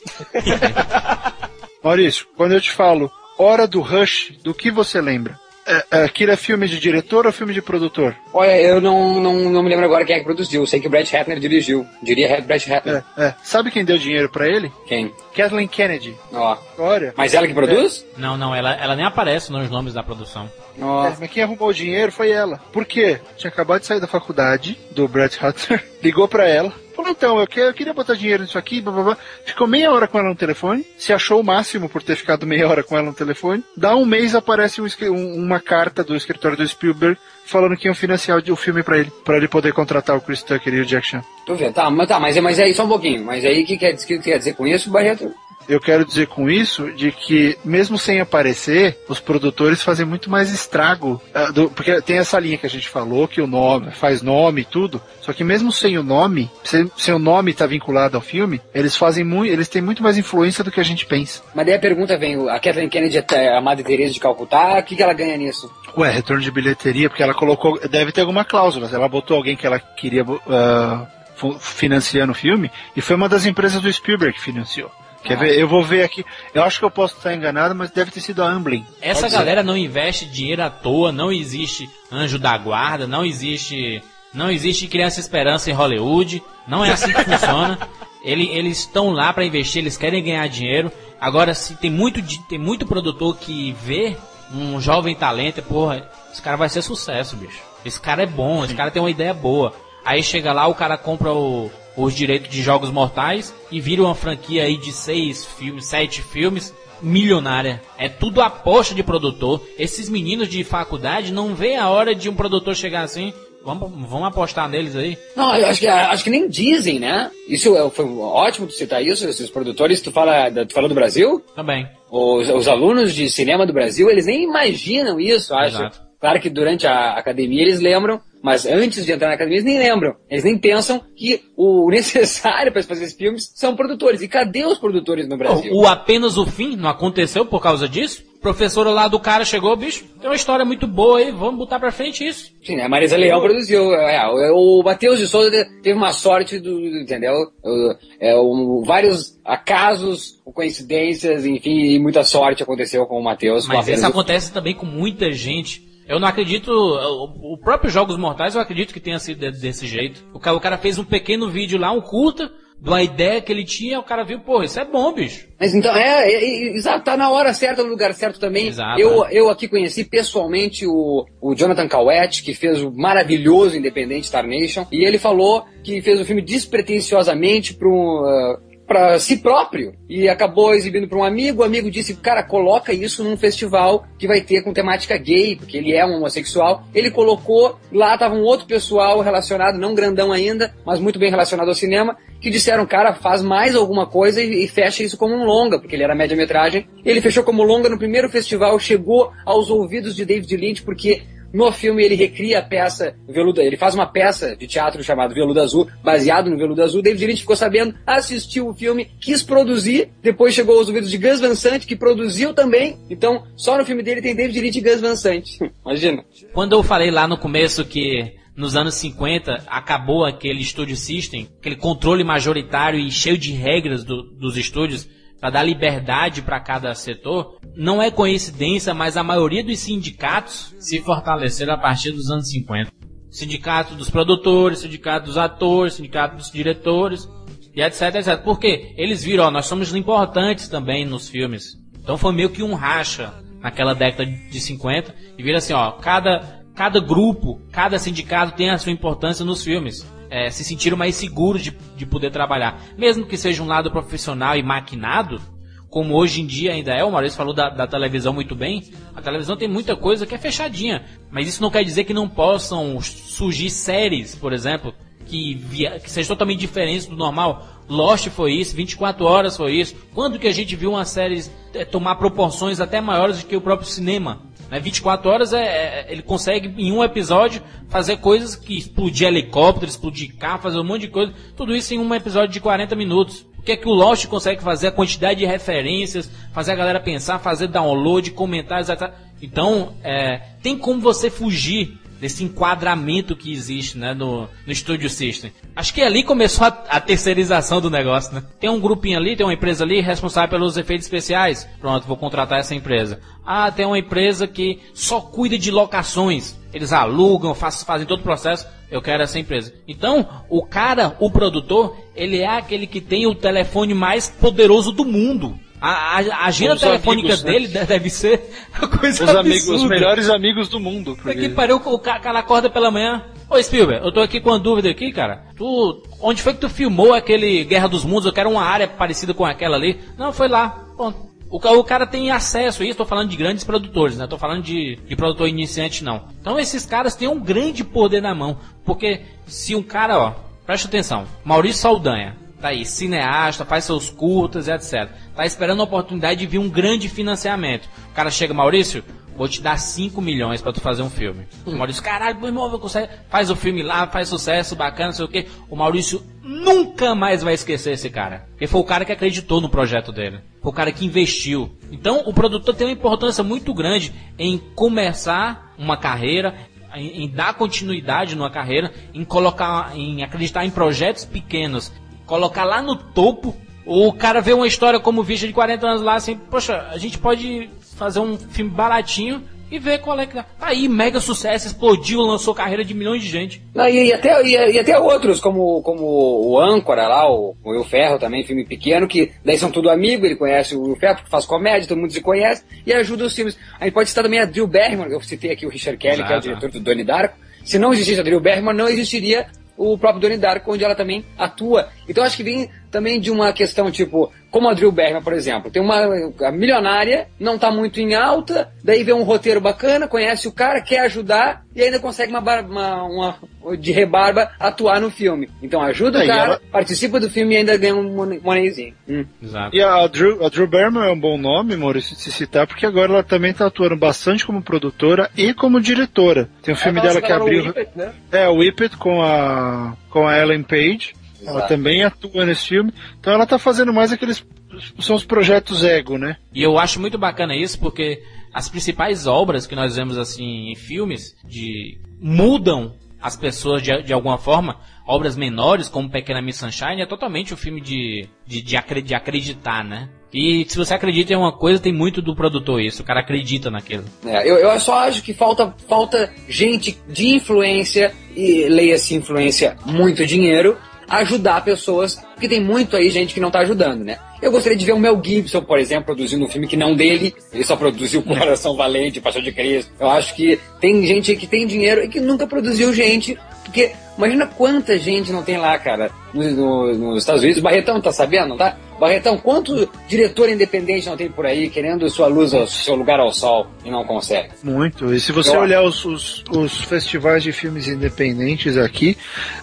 Maurício, quando eu te falo Hora do Rush, do que você lembra? É, é, aquilo é filme de diretor ou filme de produtor? Olha, eu não, não, não me lembro agora quem é que produziu. Eu sei que o Brett Ratner dirigiu. Diria Brett Ratner. É, é. Sabe quem deu dinheiro pra ele? Quem? Kathleen Kennedy. Ó. Olha. Mas ela que produz? Não, não, ela, ela nem aparece nos nomes da produção. Ó. É, mas quem arrumou o dinheiro foi ela. Por quê? Tinha acabado de sair da faculdade do Brett Ratner, ligou pra ela, falou então, eu, que- eu queria botar dinheiro nisso aqui, blá, blá, blá. ficou meia hora com ela no telefone, se achou o máximo por ter ficado meia hora com ela no telefone. Dá um mês aparece um um- uma carta do escritório do Spielberg falando que iam financiar o, filme pra ele, pra ele poder contratar o Chris Tucker e o Jack Chan. Tô vendo. Tá, mas, tá, mas, mas aí só um pouquinho. Mas aí o que, quer, que quer dizer com isso, Barreto? Eu quero dizer com isso de que, mesmo sem aparecer, os produtores fazem muito mais estrago. Uh, do, porque tem essa linha que a gente falou, que o nome faz nome e tudo. Só que mesmo sem o nome, sem, sem o nome estar tá vinculado ao filme, eles fazem muito, eles têm muito mais influência do que a gente pensa. Mas daí a pergunta vem, a Kathleen Kennedy a Madre Teresa de Calcutá, o que, que ela ganha nisso? Ué, retorno de bilheteria, porque ela colocou, deve ter alguma cláusula. Ela botou alguém que ela queria uh, financiando o filme, e foi uma das empresas do Spielberg que financiou. Quer ver? Eu vou ver aqui. Eu acho que eu posso estar enganado, mas deve ter sido a Amblin. Essa Pode galera ser. não investe dinheiro à toa, não existe anjo da guarda, não existe. Não existe criança esperança em Hollywood. Não é assim que funciona. Ele, eles estão lá para investir, eles querem ganhar dinheiro. Agora, se tem muito, tem muito produtor que vê um jovem talento, porra, esse cara vai ser sucesso, bicho. Esse cara é bom, esse cara tem uma ideia boa. Aí chega lá, o cara compra o, os direitos de jogos mortais e vira uma franquia aí de seis filmes, sete filmes, milionária. É tudo aposta de produtor. Esses meninos de faculdade não vê a hora de um produtor chegar assim. Vamos, vamos apostar neles aí? Não, eu acho que, acho que nem dizem, né? Isso é, foi ótimo tu citar isso, esses produtores. Tu fala, tu fala do Brasil? Também. Os, os alunos de cinema do Brasil, eles nem imaginam isso, acho. Exato. Claro que durante a academia eles lembram, mas antes de entrar na academia eles nem lembram. Eles nem pensam que o necessário para fazer esses filmes são produtores. E cadê os produtores no Brasil? O, o apenas o fim não aconteceu por causa disso? professora lá do cara chegou, bicho, tem uma história muito boa aí, vamos botar pra frente isso. Sim, a Marisa Leão produziu. É, o Matheus de Souza teve uma sorte do, entendeu? É, um, vários acasos, coincidências, enfim, e muita sorte aconteceu com o Matheus. Mas isso acontece também com muita gente. Eu não acredito. O próprio Jogos Mortais eu acredito que tenha sido desse jeito. O cara, o cara fez um pequeno vídeo lá, um curta, de uma ideia que ele tinha, o cara viu, pô, isso é bom, bicho. Mas então, é, é, é, tá na hora certa, no lugar certo também. Exato, eu, é. eu aqui conheci pessoalmente o, o Jonathan Cowett, que fez o maravilhoso Independente Star Nation, e ele falou que fez o filme despretensiosamente para um, uh, para si próprio e acabou exibindo para um amigo. O amigo disse: Cara, coloca isso num festival que vai ter com temática gay, porque ele é um homossexual. Ele colocou, lá tava um outro pessoal relacionado, não grandão ainda, mas muito bem relacionado ao cinema, que disseram: Cara, faz mais alguma coisa e, e fecha isso como um longa, porque ele era média-metragem. Ele fechou como longa no primeiro festival, chegou aos ouvidos de David Lynch, porque no filme ele recria a peça Veludo, ele faz uma peça de teatro chamada Veludo Azul, baseado no Veludo Azul. David Lynch ficou sabendo, assistiu o filme, quis produzir, depois chegou aos ouvidos de Gus Van Sant, que produziu também. Então, só no filme dele tem David Lynch e Gus Van Sant. Imagina. Quando eu falei lá no começo que nos anos 50 acabou aquele studio system, aquele controle majoritário e cheio de regras do, dos estúdios, para dar liberdade para cada setor, não é coincidência, mas a maioria dos sindicatos se fortaleceram a partir dos anos 50. Sindicato dos produtores, sindicato dos atores, sindicato dos diretores, e etc, etc. Por quê? Eles viram, ó, nós somos importantes também nos filmes. Então foi meio que um racha naquela década de 50, e viram assim, ó, cada, cada grupo, cada sindicato tem a sua importância nos filmes é, se sentiram mais seguros de, de poder trabalhar. Mesmo que seja um lado profissional e maquinado, como hoje em dia ainda é, o Maurício falou da, da, televisão muito bem, a televisão tem muita coisa que é fechadinha. Mas isso não quer dizer que não possam surgir séries, por exemplo, que, via, que sejam totalmente diferentes do normal. Lost foi isso, 24 horas foi isso. Quando que a gente viu uma série é, tomar proporções até maiores do que o próprio cinema? Né? 24 horas é, é, ele consegue em um episódio fazer coisas que explodir helicóptero, explodir carro, fazer um monte de coisa. Tudo isso em um episódio de 40 minutos. O que é que o Lost consegue fazer? A quantidade de referências, fazer a galera pensar, fazer download, comentários, etc. Então, é, tem como você fugir desse enquadramento que existe né, no, no Studio System. Acho que ali começou a, a, terceirização do negócio. Né? Tem um grupinho ali, tem uma empresa ali responsável pelos efeitos especiais. Pronto, vou contratar essa empresa. Ah, tem uma empresa que só cuida de locações. Eles alugam, faz, fazem todo o processo. Eu quero essa empresa. Então, o cara, o produtor, ele é aquele que tem o telefone mais poderoso do mundo. A, a, agenda telefônica amigos, né? dele né? deve ser a coisa os amigos, Os melhores amigos do mundo. Porque... que pariu, o cara acorda pela manhã. Ô Spielberg, eu tô aqui com uma dúvida aqui, cara. Tu, onde foi que tu filmou aquele Guerra dos Mundos? Eu quero uma área parecida com aquela ali. Não, foi lá. Pronto. O, o cara tem acesso a isso, estou falando de grandes produtores, né? Tô falando de, de produtor iniciante, não. Então esses caras têm um grande poder na mão. Porque se um cara, ó, presta atenção, Maurício Saldanha, tá aí, cineasta, faz seus curtas e etc. Tá esperando a oportunidade de vir um grande financiamento. O cara chega, Maurício, vou te dar 5 milhões pra tu fazer um filme. O Maurício, caralho, meu irmão, consegue. Faz o filme lá, faz sucesso, bacana, não sei o quê. O Maurício nunca mais vai esquecer esse cara. Porque foi o cara que acreditou no projeto dele. Foi o cara que investiu. Então, o produtor tem uma importância muito grande em começar uma carreira, em, em dar continuidade numa carreira, em colocar, em acreditar em projetos pequenos, colocar lá no topo. O cara vê uma história como Vigia de 40 anos lá, assim, poxa, a gente pode fazer um filme baratinho e ver qual é que dá. Tá aí, mega sucesso, explodiu, lançou carreira de milhões de gente. Não, e, e até, e, e até outros, como, como o Âncora lá, o, o Will Ferro também, filme pequeno, que daí são tudo amigo, ele conhece o Will Ferro, porque faz comédia, todo mundo se conhece, e ajuda os filmes. A gente pode citar também a Drew Barrymore, eu citei aqui o Richard Kelly, que é o Exato. diretor do Donnie Darko. Se não existisse a Drew Barrymore, não existiria o próprio Donnie Darko, onde ela também atua. Então acho que vem também de uma questão, tipo, como a Drew Barrymore, por exemplo, tem uma a milionária, não tá muito em alta, daí vê um roteiro bacana, conhece o cara, quer ajudar e ainda consegue uma, uma, uma- de rebarba atuar no filme. Então ajuda É, o cara, ela- participa do filme e ainda ganha um mone- moneyzinho. Hum. Exato. E a Drew, a Drew Barrymore é um bom nome, Maurício, de se citar, porque agora ela também tá atuando bastante como produtora e como diretora. Tem um filme Ela dela que no abriu. Whippet, né? É, o Whippet com a, com a Ellen Page. Ela Exato. também atua nesse filme. Então ela tá fazendo mais aqueles. São os projetos ego, né? E eu acho muito bacana isso porque as principais obras que nós vemos assim em filmes de mudam as pessoas de, de alguma forma. Obras menores, como Pequena Miss Sunshine, é totalmente um filme de, de, de, acre- de acreditar, né? E se você acredita em uma coisa, tem muito do produtor isso. O cara acredita naquilo. É, eu, eu só acho que falta, falta gente de influência, e leia-se influência, muito dinheiro, ajudar pessoas, porque tem muito aí gente que não tá ajudando, né? Eu gostaria de ver o Mel Gibson, por exemplo, produzindo um filme que não dele, ele só produziu Coração Valente, Paixão de Cristo. Eu acho que tem gente que tem dinheiro e que nunca produziu gente, porque imagina quanta gente não tem lá, cara, no- no- nos Estados Unidos. Barretão, tá sabendo, não tá? Barretão, quanto diretor independente não tem por aí querendo sua luz, ao, seu lugar ao sol e não consegue? Muito. E se você Eu- olhar os, os, os festivais de filmes independentes aqui,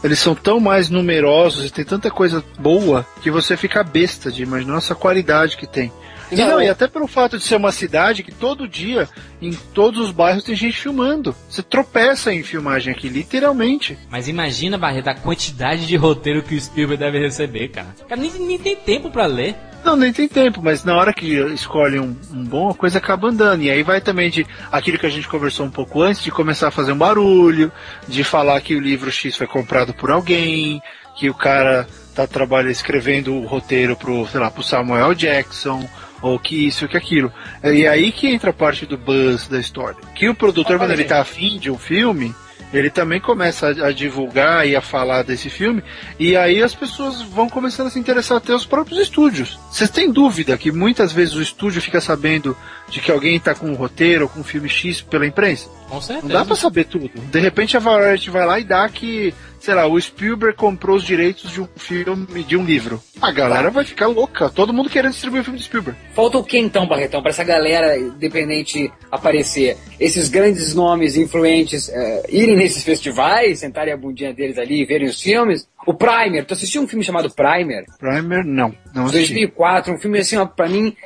eles são tão mais numerosos e tem tanta coisa boa que você fica besta de imaginar essa qualidade que tem. E, Não, não, e até pelo fato de ser uma cidade que todo dia, em todos os bairros, tem gente filmando. Você tropeça em filmagem aqui, literalmente. Mas imagina, Barreto, a quantidade de roteiro que o Spielberg deve receber, cara. O cara nem, nem tem tempo pra ler. Não, nem tem tempo, mas na hora que escolhe um, um bom, a coisa acaba andando. E aí vai também de aquilo que a gente conversou um pouco antes, de começar a fazer um barulho, de falar que o livro X foi comprado por alguém, que o cara tá trabalhando, escrevendo o roteiro pro, sei lá, pro Samuel Jackson, ou que isso, que aquilo. E aí que entra a parte do buzz da história. Que o produtor, quando ele tá afim de um filme, ele também começa a, a divulgar e a falar desse filme, e aí as pessoas vão começando a se interessar até os próprios estúdios. Vocês têm dúvida que muitas vezes o estúdio fica sabendo de que alguém tá com um roteiro ou com um filme X pela imprensa? Com Não certeza. dá pra saber tudo. De repente a Variety vai lá e dá que, sei lá, o Spielberg comprou os direitos de um filme, de um livro. A galera vai ficar louca, todo mundo querendo distribuir o filme do Spielberg. Falta o que então, Barretão, pra essa galera independente aparecer? Esses grandes nomes influentes eh, irem nesses festivais, sentarem a bundinha deles ali e verem os filmes? O Primer, tu assistiu um filme chamado Primer? Primer, não. Não assisti. 2004, um filme assim, ó, pra mim,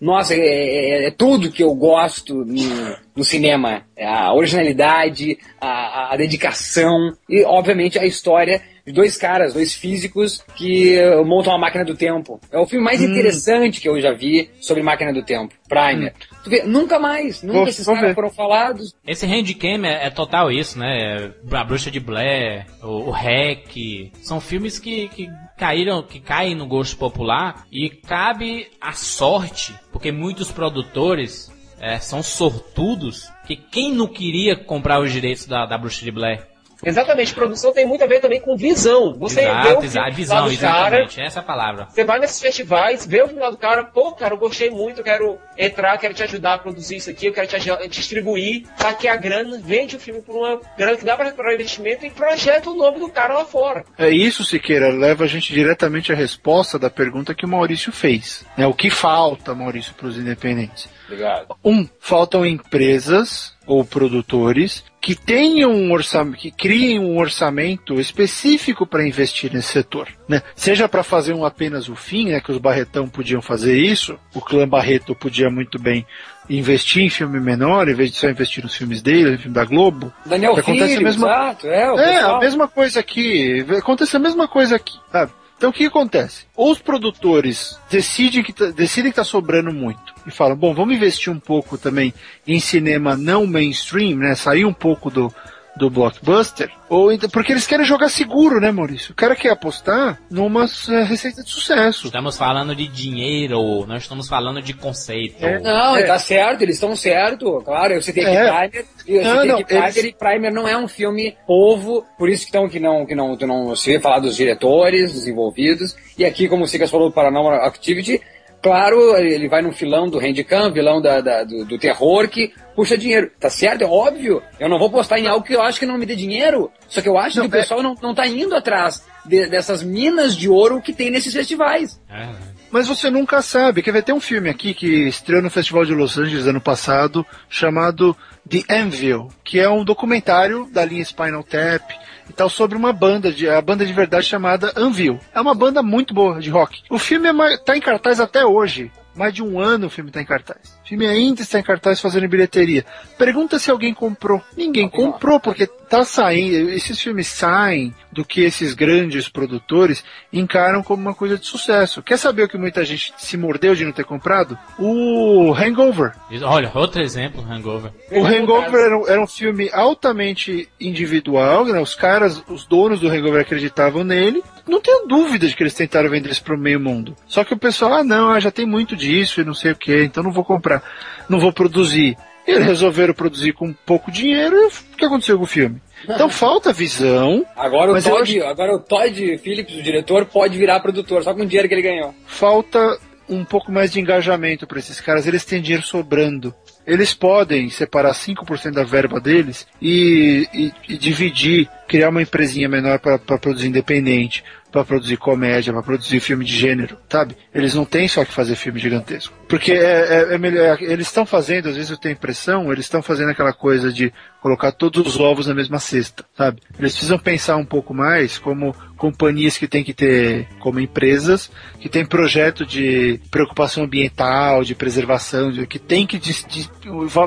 nossa, é, é- é tudo que eu gosto no, no cinema. É A originalidade, a, a dedicação e, obviamente, a história de dois caras, dois físicos que montam a máquina do tempo. É o filme mais interessante que eu já vi sobre máquina do tempo. Primer. Tu vê, nunca mais, nunca Vou- esses vou caras ver. foram falados. Esse Handicam é, é total isso, né? A Bruxa de Blair, o, o Hack. São filmes que, que caíram, que caem no gosto popular e cabe a sorte, porque muitos produtores é, são sortudos, que quem não queria comprar os direitos da, da Bruxa de Blair? Exatamente, produção tem muito a ver também com visão. Você vê o exato, exato, visão, do cara, exatamente, essa é a palavra. Você vai nesses festivais, vê o filme lá do cara, pô, cara, eu gostei muito, eu quero entrar, quero te ajudar a produzir isso aqui, eu quero te distribuir, tá aqui a grana, vende o filme por uma grana que dá pra recuperar o investimento e projeta o nome do cara lá fora. É isso, Siqueira, leva a gente diretamente à resposta da pergunta que o Maurício fez. É o que falta, Maurício, para os independentes. Obrigado. Um, faltam empresas ou produtores que tenham um orçamento, que criem um orçamento específico para investir nesse setor, né? Seja para fazer um apenas o fim, né? Que os Barretão podiam fazer isso, o clã Barreto podia muito bem investir em filme menor, em vez de só investir nos filmes dele, no filme da Globo. Daniel Que acontece Filho, a mesma- exato, é, É, a mesma coisa aqui. Acontece a mesma coisa aqui, sabe? Então o que acontece? Ou os produtores decidem que, tá- decidem que tá sobrando muito e falam, bom, vamos investir um pouco também em cinema não mainstream, né? Sair um pouco do, do blockbuster, ou então- porque eles querem jogar seguro, né, Maurício? O cara quer apostar numa eh, receita de sucesso. Estamos falando de dinheiro, não estamos falando de conceito. É. Não, É. tá certo, eles estão certo. Claro, eu citei É. Primer, e eu Não, citei não, Primer, eles- Primer não é um filme povo, por isso que, tão, que, não, que não, tu não se vê falar dos diretores, dos envolvidos, e aqui, como o Sigas falou do Paranormal Activity, claro, ele vai no filão do Handicam, vilão da, da- do, do terror, que puxa dinheiro. Tá certo, é óbvio, eu não vou postar em algo que eu acho que não me dê dinheiro, só que eu acho Não, que o é- pessoal não, não tá indo atrás de- dessas minas de ouro que tem nesses festivais. É, Mas você nunca sabe. Quer ver? Tem um filme aqui que estreou no Festival de Los Angeles ano passado, chamado The Anvil, que é um documentário da linha Spinal Tap e tal, sobre uma banda, de, a banda de verdade chamada Anvil. É uma banda muito boa de rock. O filme é mais, tá em cartaz até hoje. Mais de um ano o filme está em cartaz. O filme ainda está em cartaz fazendo bilheteria. Pergunta se alguém comprou. Ninguém comprou, porque tá saindo. Esses filmes saem do que esses grandes produtores encaram como uma coisa de sucesso. Quer saber o que muita gente se mordeu de não ter comprado? O Hangover. Olha, outro exemplo, Hangover. O Hangover era, um- era um filme altamente individual, né? Os caras, os donos do Hangover acreditavam nele. Não tenho dúvida de que eles tentaram vender isso pro meio mundo. Só que o pessoal, ah não, ah, já tem muito disso e não sei o que, então não vou comprar, não vou produzir. Eles resolveram produzir com pouco dinheiro e o que aconteceu com o filme? Então falta visão, Agora o, Todd, agora o Todd Phillips, o diretor, pode virar produtor, só com o dinheiro que ele ganhou. falta um pouco mais de engajamento para esses caras. Eles têm dinheiro sobrando. Eles podem separar 5% da verba deles e, e- e dividir, criar uma empresinha menor para produzir independente, para produzir comédia, para produzir filme de gênero, sabe? Eles não têm só que fazer filme gigantesco. Porque é, é- é melhor. Eles estão fazendo, às vezes eu tenho a impressão, eles estão fazendo aquela coisa de colocar todos os ovos na mesma cesta, sabe? Eles precisam pensar um pouco mais como companhias que têm que ter, como empresas, que têm projeto de preocupação ambiental, de preservação, de- que tem que, dis- di-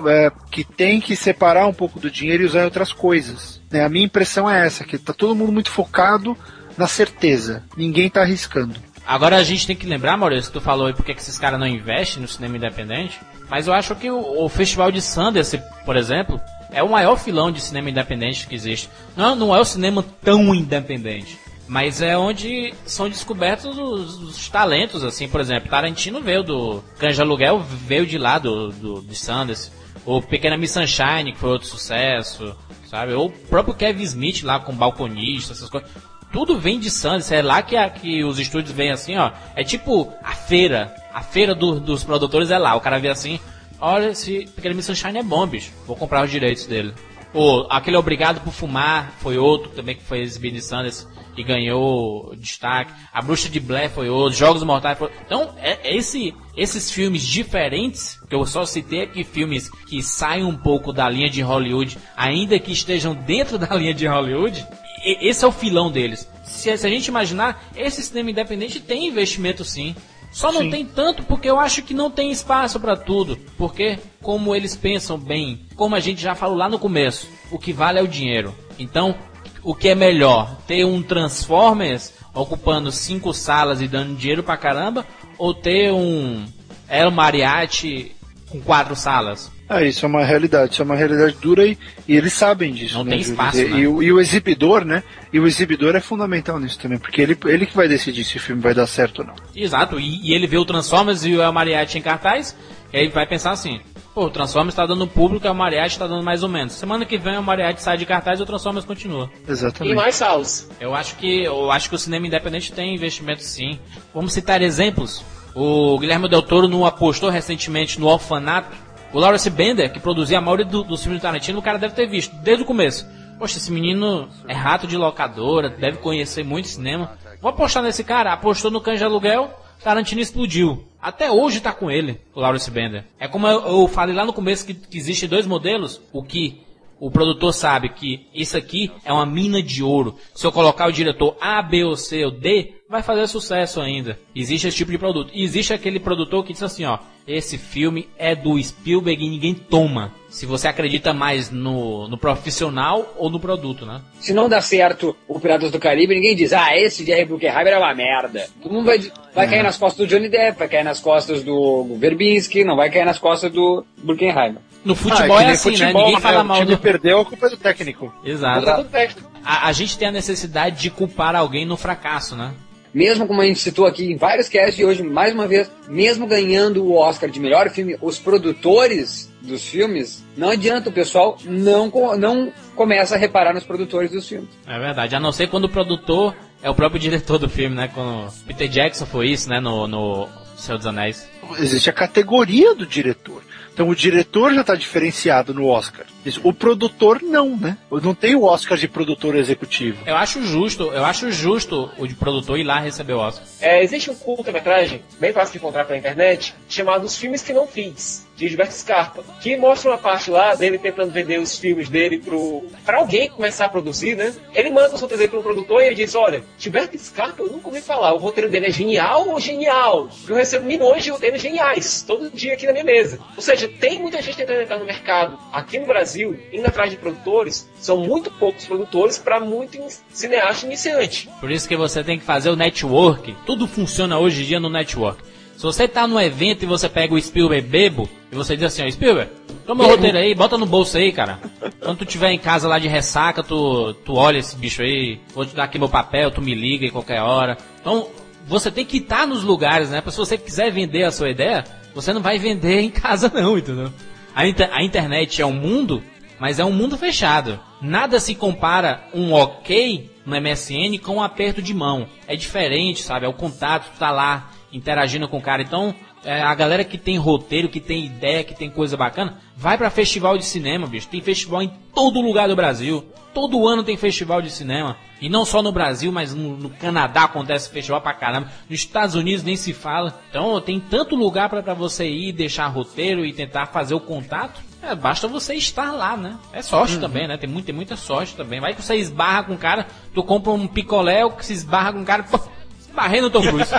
é, que tem que separar um pouco do dinheiro e usar em outras coisas. Né? A minha impressão é essa, que tá todo mundo muito focado na certeza. Ninguém tá arriscando. Agora a gente tem que lembrar, Maurício, tu falou aí porque que esses caras não investem no cinema independente, mas eu acho que o, o Festival de Sundance, por exemplo, é o maior filão de cinema independente que existe. Não, não é o cinema tão independente, mas é onde são descobertos os, os talentos, assim, por exemplo, Tarantino veio do Canja Aluguel, veio de lá do, do de Sundance, o Pequena Miss Sunshine, que foi outro sucesso, sabe? Ou o próprio Kevin Smith lá com Balconista, essas coisas tudo vem de Sundance, é lá que, a- que os estúdios vêm assim, ó. É tipo a feira. A feira do- dos produtores é lá. O cara vê assim, olha, esse Pequeno Miss Sunshine é bom, bicho. Vou comprar os direitos dele. Ou aquele Obrigado por Fumar foi outro também que foi exibido em Sundance e ganhou destaque. A Bruxa de Blair foi outro. Jogos Mortais foi Então, é, é esse, esses filmes diferentes, que eu só citei aqui filmes que saem um pouco da linha de Hollywood, ainda que estejam dentro da linha de Hollywood, e- esse é o filão deles. Se, se a gente imaginar, esse cinema independente tem investimento sim. Só não Sim. tem tanto porque eu acho que não tem espaço para tudo. Porque, como eles pensam bem, como a gente já falou lá no começo, o que vale é o dinheiro. Então, o que é melhor? Ter um Transformers ocupando cinco salas e dando dinheiro pra caramba? Ou ter um El Mariachi com quatro salas? Ah, isso é uma realidade, isso é uma realidade dura e, e eles sabem disso. Não né, tem Júlio? espaço, E, né? e o, e o exibidor, né? E o exibidor é fundamental nisso também, porque ele, ele que vai decidir se o filme vai dar certo ou não. Exato, e, e ele vê o Transformers e o El Mariachi em cartaz, e aí vai pensar assim, pô, o Transformers tá dando público, o El Mariachi tá dando mais ou menos. Semana que vem o El Mariachi sai de cartaz e o Transformers continua. E Exatamente. mais House. Eu acho que eu acho que o cinema independente tem investimento sim. Vamos citar exemplos. O Guilherme Del Toro não apostou recentemente no Orfanato. O Lawrence Bender, que produzia a maioria do- dos filmes do Tarantino, o cara deve ter visto desde o começo. Poxa, esse menino é rato de locadora, deve conhecer muito cinema. Vou apostar nesse cara. Apostou no Canja Aluguel, Tarantino explodiu. Até hoje tá com ele, o Lawrence Bender. É como eu, eu falei lá no começo que, que existe dois modelos, o que o produtor sabe que isso aqui é uma mina de ouro. Se eu colocar o diretor A, B ou C ou D, vai fazer sucesso ainda. Existe esse tipo de produto. E existe aquele produtor que diz assim, ó, esse filme é do Spielberg e ninguém toma. Se você acredita mais no, no profissional ou no produto, né? Se não dá certo o Piratas do Caribe, ninguém diz, ah, esse Jerry Bruckheimer é uma merda. Todo mundo vai, vai cair nas costas do Johnny Depp, vai cair nas costas do Verbinski, não vai cair nas costas do Bruckheimer. No futebol Ah, é, que nem assim, futebol, né? Ninguém fala O mal time do... perdeu, a culpa é do técnico. Exato. Tudo técnico. A, a gente tem a necessidade de culpar alguém no fracasso, né? Mesmo como a gente citou aqui em vários casts e hoje, mais uma vez, mesmo ganhando o Oscar de melhor filme, os produtores dos filmes, não adianta o pessoal não, não começa a reparar nos produtores dos filmes. É verdade. A não ser quando o produtor é o próprio diretor do filme, né? Quando Peter Jackson foi isso, né? No, no Senhor dos Anéis. Existe a categoria do diretor. Então o diretor já está diferenciado no Oscar. O produtor não, né? Não tem o Oscar de produtor executivo. Eu acho justo, eu acho justo o de produtor ir lá receber o Oscar. É, existe um curta-metragem, bem fácil de encontrar pela internet, chamado Os Filmes Que Não Fiz, de Gilberto Scarpa, que mostra uma parte lá dele tentando vender os filmes dele pro, pra alguém começar a produzir, né? Ele manda o roteiro dele pro produtor e ele diz, olha, Gilberto Scarpa eu nunca ouvi falar, o roteiro dele é genial ou genial? Eu recebo milhões de roteiros geniais, todo dia aqui na minha mesa. Ou seja, tem muita gente tentando entrar no mercado. Aqui no Brasil, indo atrás de produtores, são muito poucos produtores para muito in- cineasta iniciante. Por isso que você tem que fazer o network. Tudo funciona hoje em dia no network. Se você tá num evento e você pega o Spielberg bebo e você diz assim, ó, Spielberg, toma o roteiro aí, bota no bolso aí, cara. Quando tu tiver em casa lá de ressaca, tu, tu olha esse bicho aí, vou te dar aqui meu papel, tu me liga em qualquer hora. Então, você tem que estar nos lugares, né? Pra se você quiser vender a sua ideia, você não vai vender em casa não, entendeu? A, inter- a internet é um mundo, mas é um mundo fechado. Nada se compara um ok no MSN com um aperto de mão. É diferente, sabe? É o contato, tu tá lá interagindo com o cara. Então, é, a galera que tem roteiro, que tem ideia, que tem coisa bacana, vai pra festival de cinema, bicho. Tem festival em todo lugar do Brasil. Todo ano tem festival de cinema. E não só no Brasil, mas no, no Canadá acontece festival pra caramba. Nos Estados Unidos nem se fala. Então tem tanto lugar pra pra você ir, deixar roteiro e tentar fazer o contato. É, basta você estar lá, né? É sorte também, né? Tem, muito, tem muita sorte também. Vai que você esbarra com o cara, tu compra um picolé, que se esbarra com o cara, pô, esbarrei no Tom Cruise.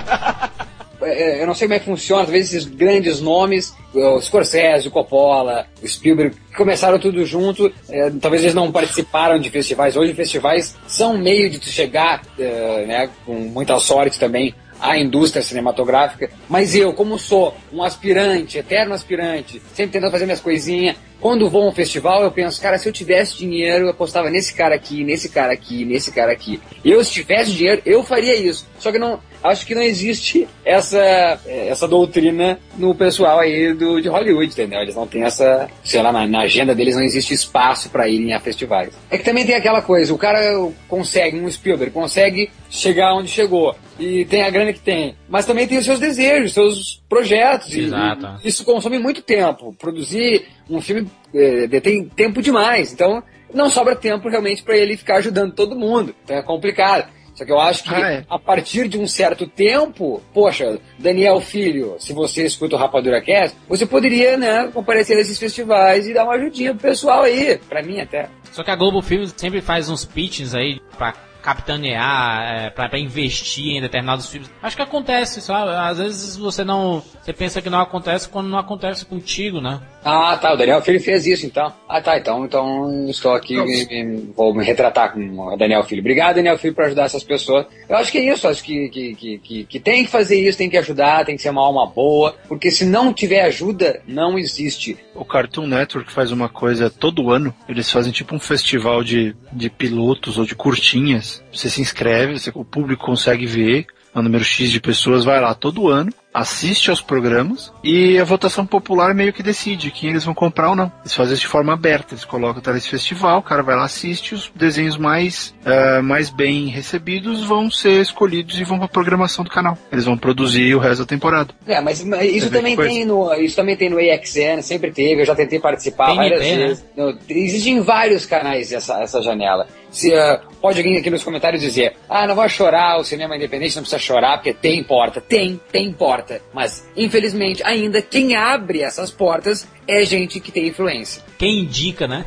É, eu não sei como é que funciona, vezes esses grandes nomes, o Scorsese, o Coppola, o Spielberg, começaram tudo junto, é, talvez eles não participaram de festivais. Hoje festivais são meio de tu chegar, é, né, com muita sorte também, à indústria cinematográfica, mas eu, como sou um aspirante, eterno aspirante, sempre tentando fazer minhas coisinhas, quando vou a um festival eu penso, cara, se eu tivesse dinheiro, eu apostava nesse cara aqui, nesse cara aqui, nesse cara aqui. Eu, se tivesse dinheiro, eu faria isso. Só que não, acho que não existe essa, essa doutrina no pessoal aí do, de Hollywood, entendeu? Eles não têm essa, sei lá, na, na agenda deles não existe espaço para irem a festivais. É que também tem aquela coisa, o cara consegue, um Spielberg, consegue chegar onde chegou e tem a grana que tem, mas também tem os seus desejos, seus projetos. e- Exato. e isso consome muito tempo. Produzir um filme eh, tem tempo demais, então não sobra tempo realmente para ele ficar ajudando todo mundo. Então é complicado. Só que eu acho que Ah, é. a partir de um certo tempo, poxa, Daniel Filho, se você escuta o Rapadura Cast, você poderia, né, comparecer nesses festivais e dar uma ajudinha pro pessoal aí, pra mim até. Só que a Globo Filmes sempre faz uns pitches aí pra capitanear, é, pra, pra investir em determinados filmes. Acho que acontece, sabe? Às vezes você não. Você pensa que não acontece quando não acontece contigo, né? Ah, tá, o Daniel Filho fez isso então. Ah, tá, então, então estou aqui e, e vou me retratar com o Daniel Filho. Obrigado, Daniel Filho, por ajudar essas pessoas. Eu acho que é isso, acho que, que, que, que, que tem que fazer isso, tem que ajudar, tem que ser uma alma boa, porque se não tiver ajuda, não existe. O Cartoon Network faz uma coisa todo ano. Eles fazem tipo um festival de, de pilotos ou de curtinhas. Você se inscreve, você- o público consegue ver. Um número X de pessoas vai lá todo ano. Assiste aos programas e a votação popular meio que decide quem eles vão comprar ou não. Eles fazem isso de forma aberta, eles colocam o festival, o cara vai lá, assiste, os desenhos mais, uh, mais bem recebidos vão ser escolhidos e vão pra programação do canal. Eles vão produzir o resto da temporada. É, mas, mas isso, também tem no, isso também tem no AXN, sempre teve, eu já tentei participar Tem várias IP, né? vezes. No, existem vários canais essa, essa janela. Se, uh, pode alguém aqui nos comentários dizer, ah, não vai chorar, o cinema independente não precisa chorar, porque tem porta. Tem, tem porta. Mas, infelizmente, ainda quem abre essas portas é gente que tem influência. Quem indica, né?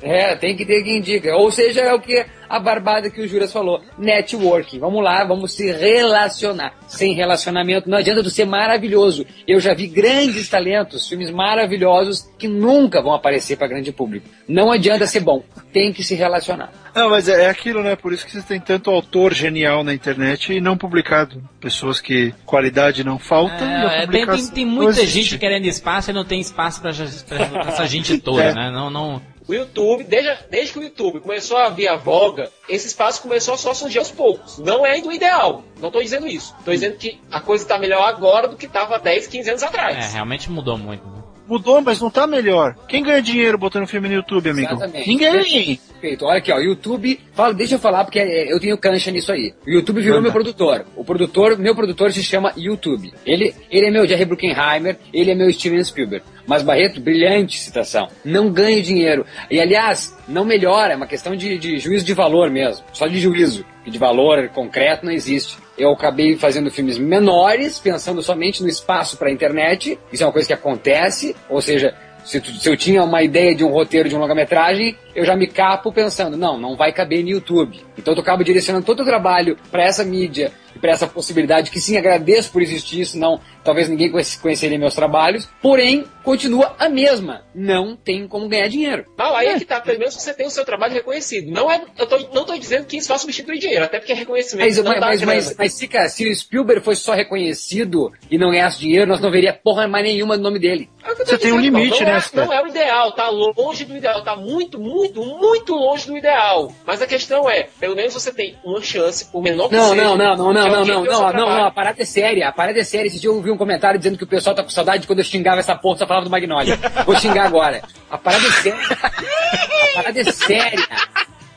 É, tem que ter quem indica. Ou seja, é o que a barbada que o Juras falou. Networking. Vamos lá, vamos se relacionar. Sem relacionamento não adianta tu ser maravilhoso. Eu já vi grandes talentos, filmes maravilhosos que nunca vão aparecer para grande público. Não adianta ser bom. Tem que se relacionar. Não, mas é, é aquilo, né? Por isso que você tem tanto autor genial na internet e não publicado. Pessoas que qualidade não falta. e a É, tem, tem, tem muita gente querendo espaço e não tem espaço pra essa gente toda, É. né? Não, não, O YouTube, desde, desde que o YouTube começou a vir a voga, esse espaço começou só a surgir aos poucos. Não é do ideal. Não estou dizendo isso. Estou dizendo que a coisa está melhor agora do que estava 10, 15 anos é, atrás. realmente mudou muito. né? Mudou, mas não tá melhor. Quem ganha dinheiro botando filme no YouTube, amigo? Exatamente. Ninguém. Olha aqui, ó, YouTube. Fala, deixa eu falar porque é, eu tenho cancha nisso aí. O YouTube virou Manda. meu produtor. O produtor, meu produtor se chama YouTube. Ele, ele é meu Jerry Bruckheimer, ele é meu Steven Spielberg. Mas Barreto, brilhante citação. Não ganho dinheiro. E aliás, não melhora, é uma questão de, de juízo de valor mesmo. Só de juízo. Que de valor concreto não existe. Eu acabei fazendo filmes menores, pensando somente no espaço para a internet. Isso é uma coisa que acontece. Ou seja, se, tu- se eu tinha uma ideia de um roteiro de um longa-metragem, eu já me capo pensando, não, não vai caber no YouTube. Então eu acabo direcionando todo o trabalho para essa mídia e para essa possibilidade, que sim, agradeço por existir, senão talvez ninguém conhece- conheceria meus trabalhos, porém, continua a mesma. Não tem como ganhar dinheiro. Não, aí é que tá, pelo menos você tem o seu trabalho reconhecido. Não é, eu tô, não tô dizendo que isso vai substituir dinheiro, até porque é reconhecimento. Mas, não mas, dá mas, mas, mas, Sica, se o Spielberg fosse só reconhecido e não ganhasse dinheiro, nós não veria porra mais nenhuma do nome dele. É Você tem um dizendo, limite, não, né, é, não é o ideal, tá longe do ideal, tá muito, muito, muito longe do ideal. Mas a questão é, pelo menos você tem uma chance, por menor que Não, seja. não, não, não, de não, não, não, não, não, não, a parada é séria, a parada é séria. Esse dia eu ouvi um comentário dizendo que o pessoal tá com saudade de quando eu xingava essa porra, só falava do Magnolia. Vou xingar agora. A parada é séria. A parada é séria.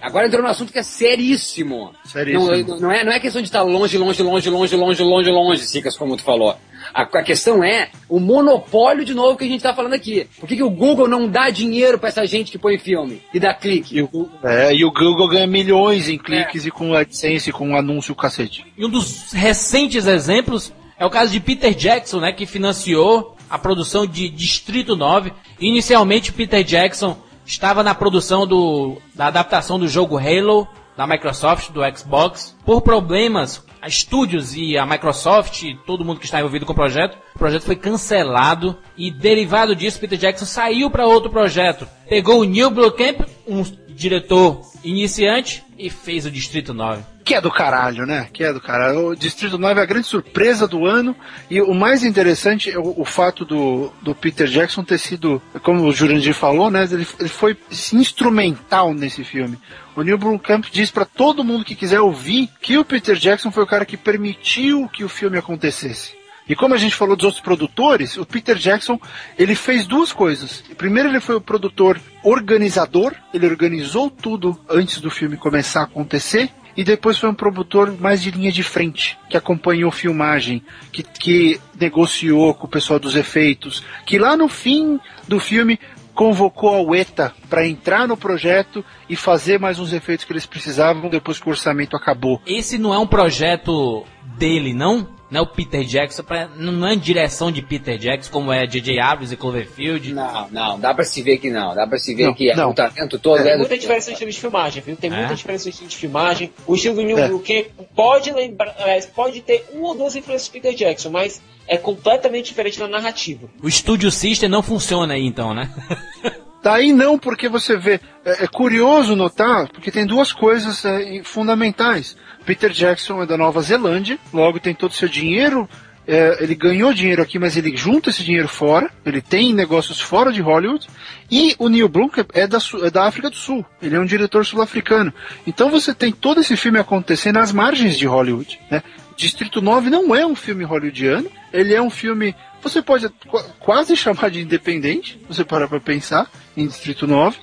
Agora entrou num assunto que é seríssimo. Seríssimo. Não, não é, não é questão de estar longe, longe, longe, longe, longe, longe, longe, Sicas, como tu falou. A, a questão é o monopólio de novo que a gente tá falando aqui. Por que, que o Google não dá dinheiro pra essa gente que põe filme e dá clique? E o, Google- é, e o Google ganha milhões em cliques e com AdSense, com anúncio cacete. E um dos recentes exemplos é o caso de Peter Jackson, né, que financiou a produção de Distrito 9. Inicialmente, Peter Jackson estava na produção do, da adaptação do jogo Halo da Microsoft, do Xbox. Por problemas, a estúdios e a Microsoft e todo mundo que está envolvido com o projeto, o projeto foi cancelado e derivado disso, Peter Jackson saiu para outro projeto. Pegou o Neil Blomkamp, um diretor iniciante, e fez o Distrito 9. Que é do caralho, né? Que é do caralho. O Distrito 9 é a grande surpresa do ano. E o mais interessante é o, o fato do, do Peter Jackson ter sido, como o Jurandir falou, né? Ele, ele foi instrumental nesse filme. O Neil Blomkamp diz pra todo mundo que quiser ouvir que o Peter Jackson foi o cara que permitiu que o filme acontecesse. E como a gente falou dos outros produtores, o Peter Jackson, ele fez duas coisas. Primeiro, ele foi o produtor organizador, ele organizou tudo antes do filme começar a acontecer, e depois foi um produtor mais de linha de frente, que acompanhou filmagem, que, que negociou com o pessoal dos efeitos, que lá no fim do filme convocou a UETA para entrar no projeto e fazer mais uns efeitos que eles precisavam depois que o orçamento acabou. Esse não é um projeto dele, não? Não é o Peter Jackson, pra- não é direção de Peter Jackson, como é J.J. Abrams e Cloverfield. Não, não, dá pra se ver que não. Dá pra se ver Não, que é, não. o talento todo é, Tem do muita diferença no estilo de filmagem, viu? Tem É? muita diferença no estilo de filmagem. O estilo do Neil É. Pode lembrar, é, pode ter uma ou duas influências do Peter Jackson, mas é completamente diferente na narrativa. O Studio System não funciona aí então, né? Daí não, porque você vê. É, é curioso notar, porque tem duas coisas é, fundamentais. Peter Jackson é da Nova Zelândia, logo tem todo o seu dinheiro. é, ele ganhou dinheiro aqui, mas ele junta esse dinheiro fora. Ele tem negócios fora de Hollywood. E o Neil Blomkamp é da, é da África do Sul. Ele é um diretor sul-africano. Então você tem todo esse filme acontecer nas margens de Hollywood. Né? Distrito 9 não é um filme hollywoodiano, ele é um filme, você pode qu quase chamar de independente, você parar pra pensar em Distrito 9.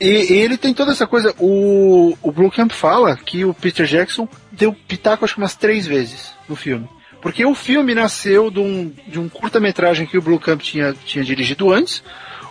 E, e, ele tem toda essa coisa. O, o Blomkamp fala que o Peter Jackson deu pitaco acho que umas três vezes no filme. Porque o filme nasceu de um, de um curta-metragem que o Blomkamp tinha, tinha dirigido antes.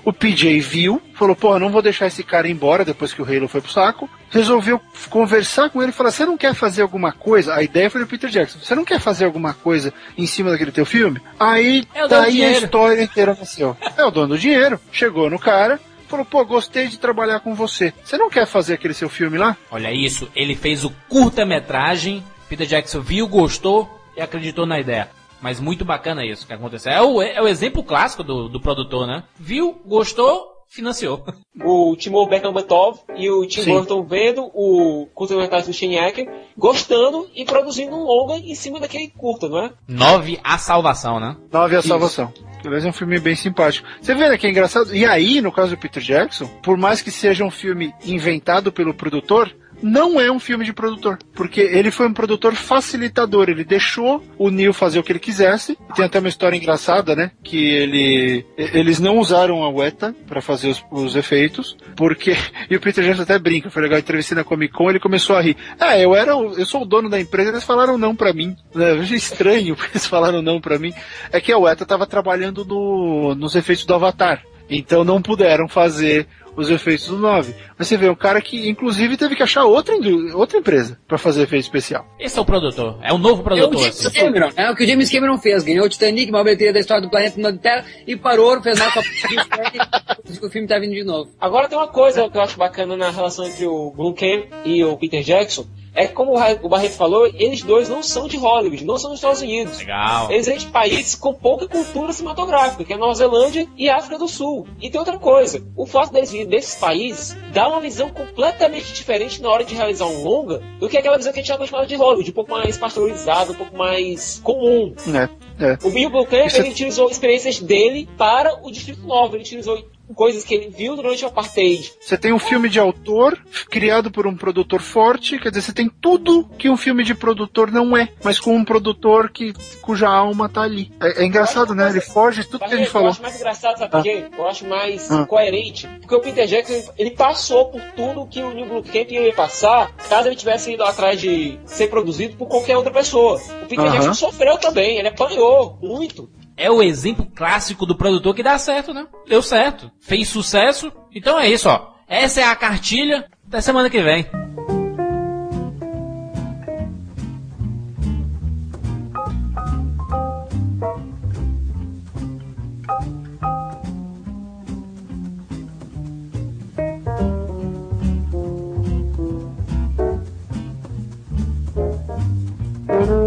O PJ viu, falou, pô, não vou deixar esse cara embora depois que o Halo foi pro saco. Resolveu conversar com ele e falar, você não quer fazer alguma coisa? A ideia foi do Peter Jackson. Você não quer fazer alguma coisa em cima daquele teu filme? Aí, É o tá a história inteira nasceu. É o dono do dinheiro. Chegou no cara, falou, pô, gostei de trabalhar com você. Você não quer fazer aquele seu filme lá? Olha isso, ele fez o curta-metragem, Peter Jackson viu, gostou e acreditou na ideia. Mas muito bacana isso que aconteceu. É o, é o exemplo clássico do, do produtor, né? Viu, gostou, financiou. o Timur Bekmambetov e o Tim. Burton vendo o curta-metragem do Shane Acker, gostando e produzindo um longa em cima daquele curta, não é? Nove, a salvação, né? Nove a Isso. Salvação. Aliás, é um filme bem simpático. Você vê, né, que é engraçado. E aí, no caso do Peter Jackson, por mais que seja um filme inventado pelo produtor, não é um filme de produtor. Porque ele foi um produtor facilitador. Ele deixou o Neil fazer o que ele quisesse. Tem até uma história engraçada, né? Que ele, eles não usaram a Weta para fazer os, os efeitos. Porque. E o Peter Jackson até brinca. Foi legal, entrevistei na Comic Con ele começou a rir. Ah, eu era. Eu sou o dono da empresa, eles falaram não pra mim. Né, Eu achei estranho porque eles falaram não pra mim. É que a Weta tava trabalhando no, nos efeitos do Avatar. Então não puderam fazer os efeitos do 9. Mas você vê, um cara que inclusive teve que achar outra, outra empresa para fazer efeito especial. Esse é o produtor, é o novo É o produtor. James assim. Cameron, né? O que o James Cameron fez. Ganhou o Titanic, maior bilheteria da história do planeta na Terra, e parou, fez nada com a o filme tá vindo de novo. Agora tem uma coisa que eu acho bacana na relação entre o Blomkamp e o Peter Jackson, é que como o Barreto falou, eles dois não são de Hollywood, não são dos Estados Unidos. Legal. Eles vêm de países com pouca cultura cinematográfica, que é Nova Zelândia e África do Sul. E tem outra coisa, o fato deles virem desses países dá uma visão completamente diferente na hora de realizar um longa do que aquela visão que a gente já acostumado de Hollywood, um pouco mais pasteurizada, um pouco mais comum. Né? É. O Bill Isso é- ele utilizou experiências dele para o Distrito 9, ele utilizou coisas que ele viu durante o Apartheid. Você tem um filme de autor criado por um produtor forte, quer dizer, você tem tudo que um filme de produtor não é, mas com um produtor que cuja alma tá ali. É, é engraçado, né? Ele foge de tudo que a gente Eu falou. acho mais engraçado, sabe por quê? Eu acho mais Ah. coerente. Porque o Peter Jackson, ele passou por tudo que o Neil Blomkamp ia passar caso ele tivesse ido atrás de ser produzido por qualquer outra pessoa. O Peter Aham. Jackson sofreu também, ele apanhou muito é o exemplo clássico do produtor que dá certo, né? Deu certo, fez sucesso. Então é isso, ó. Essa é a cartilha. Até semana que vem.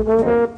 Música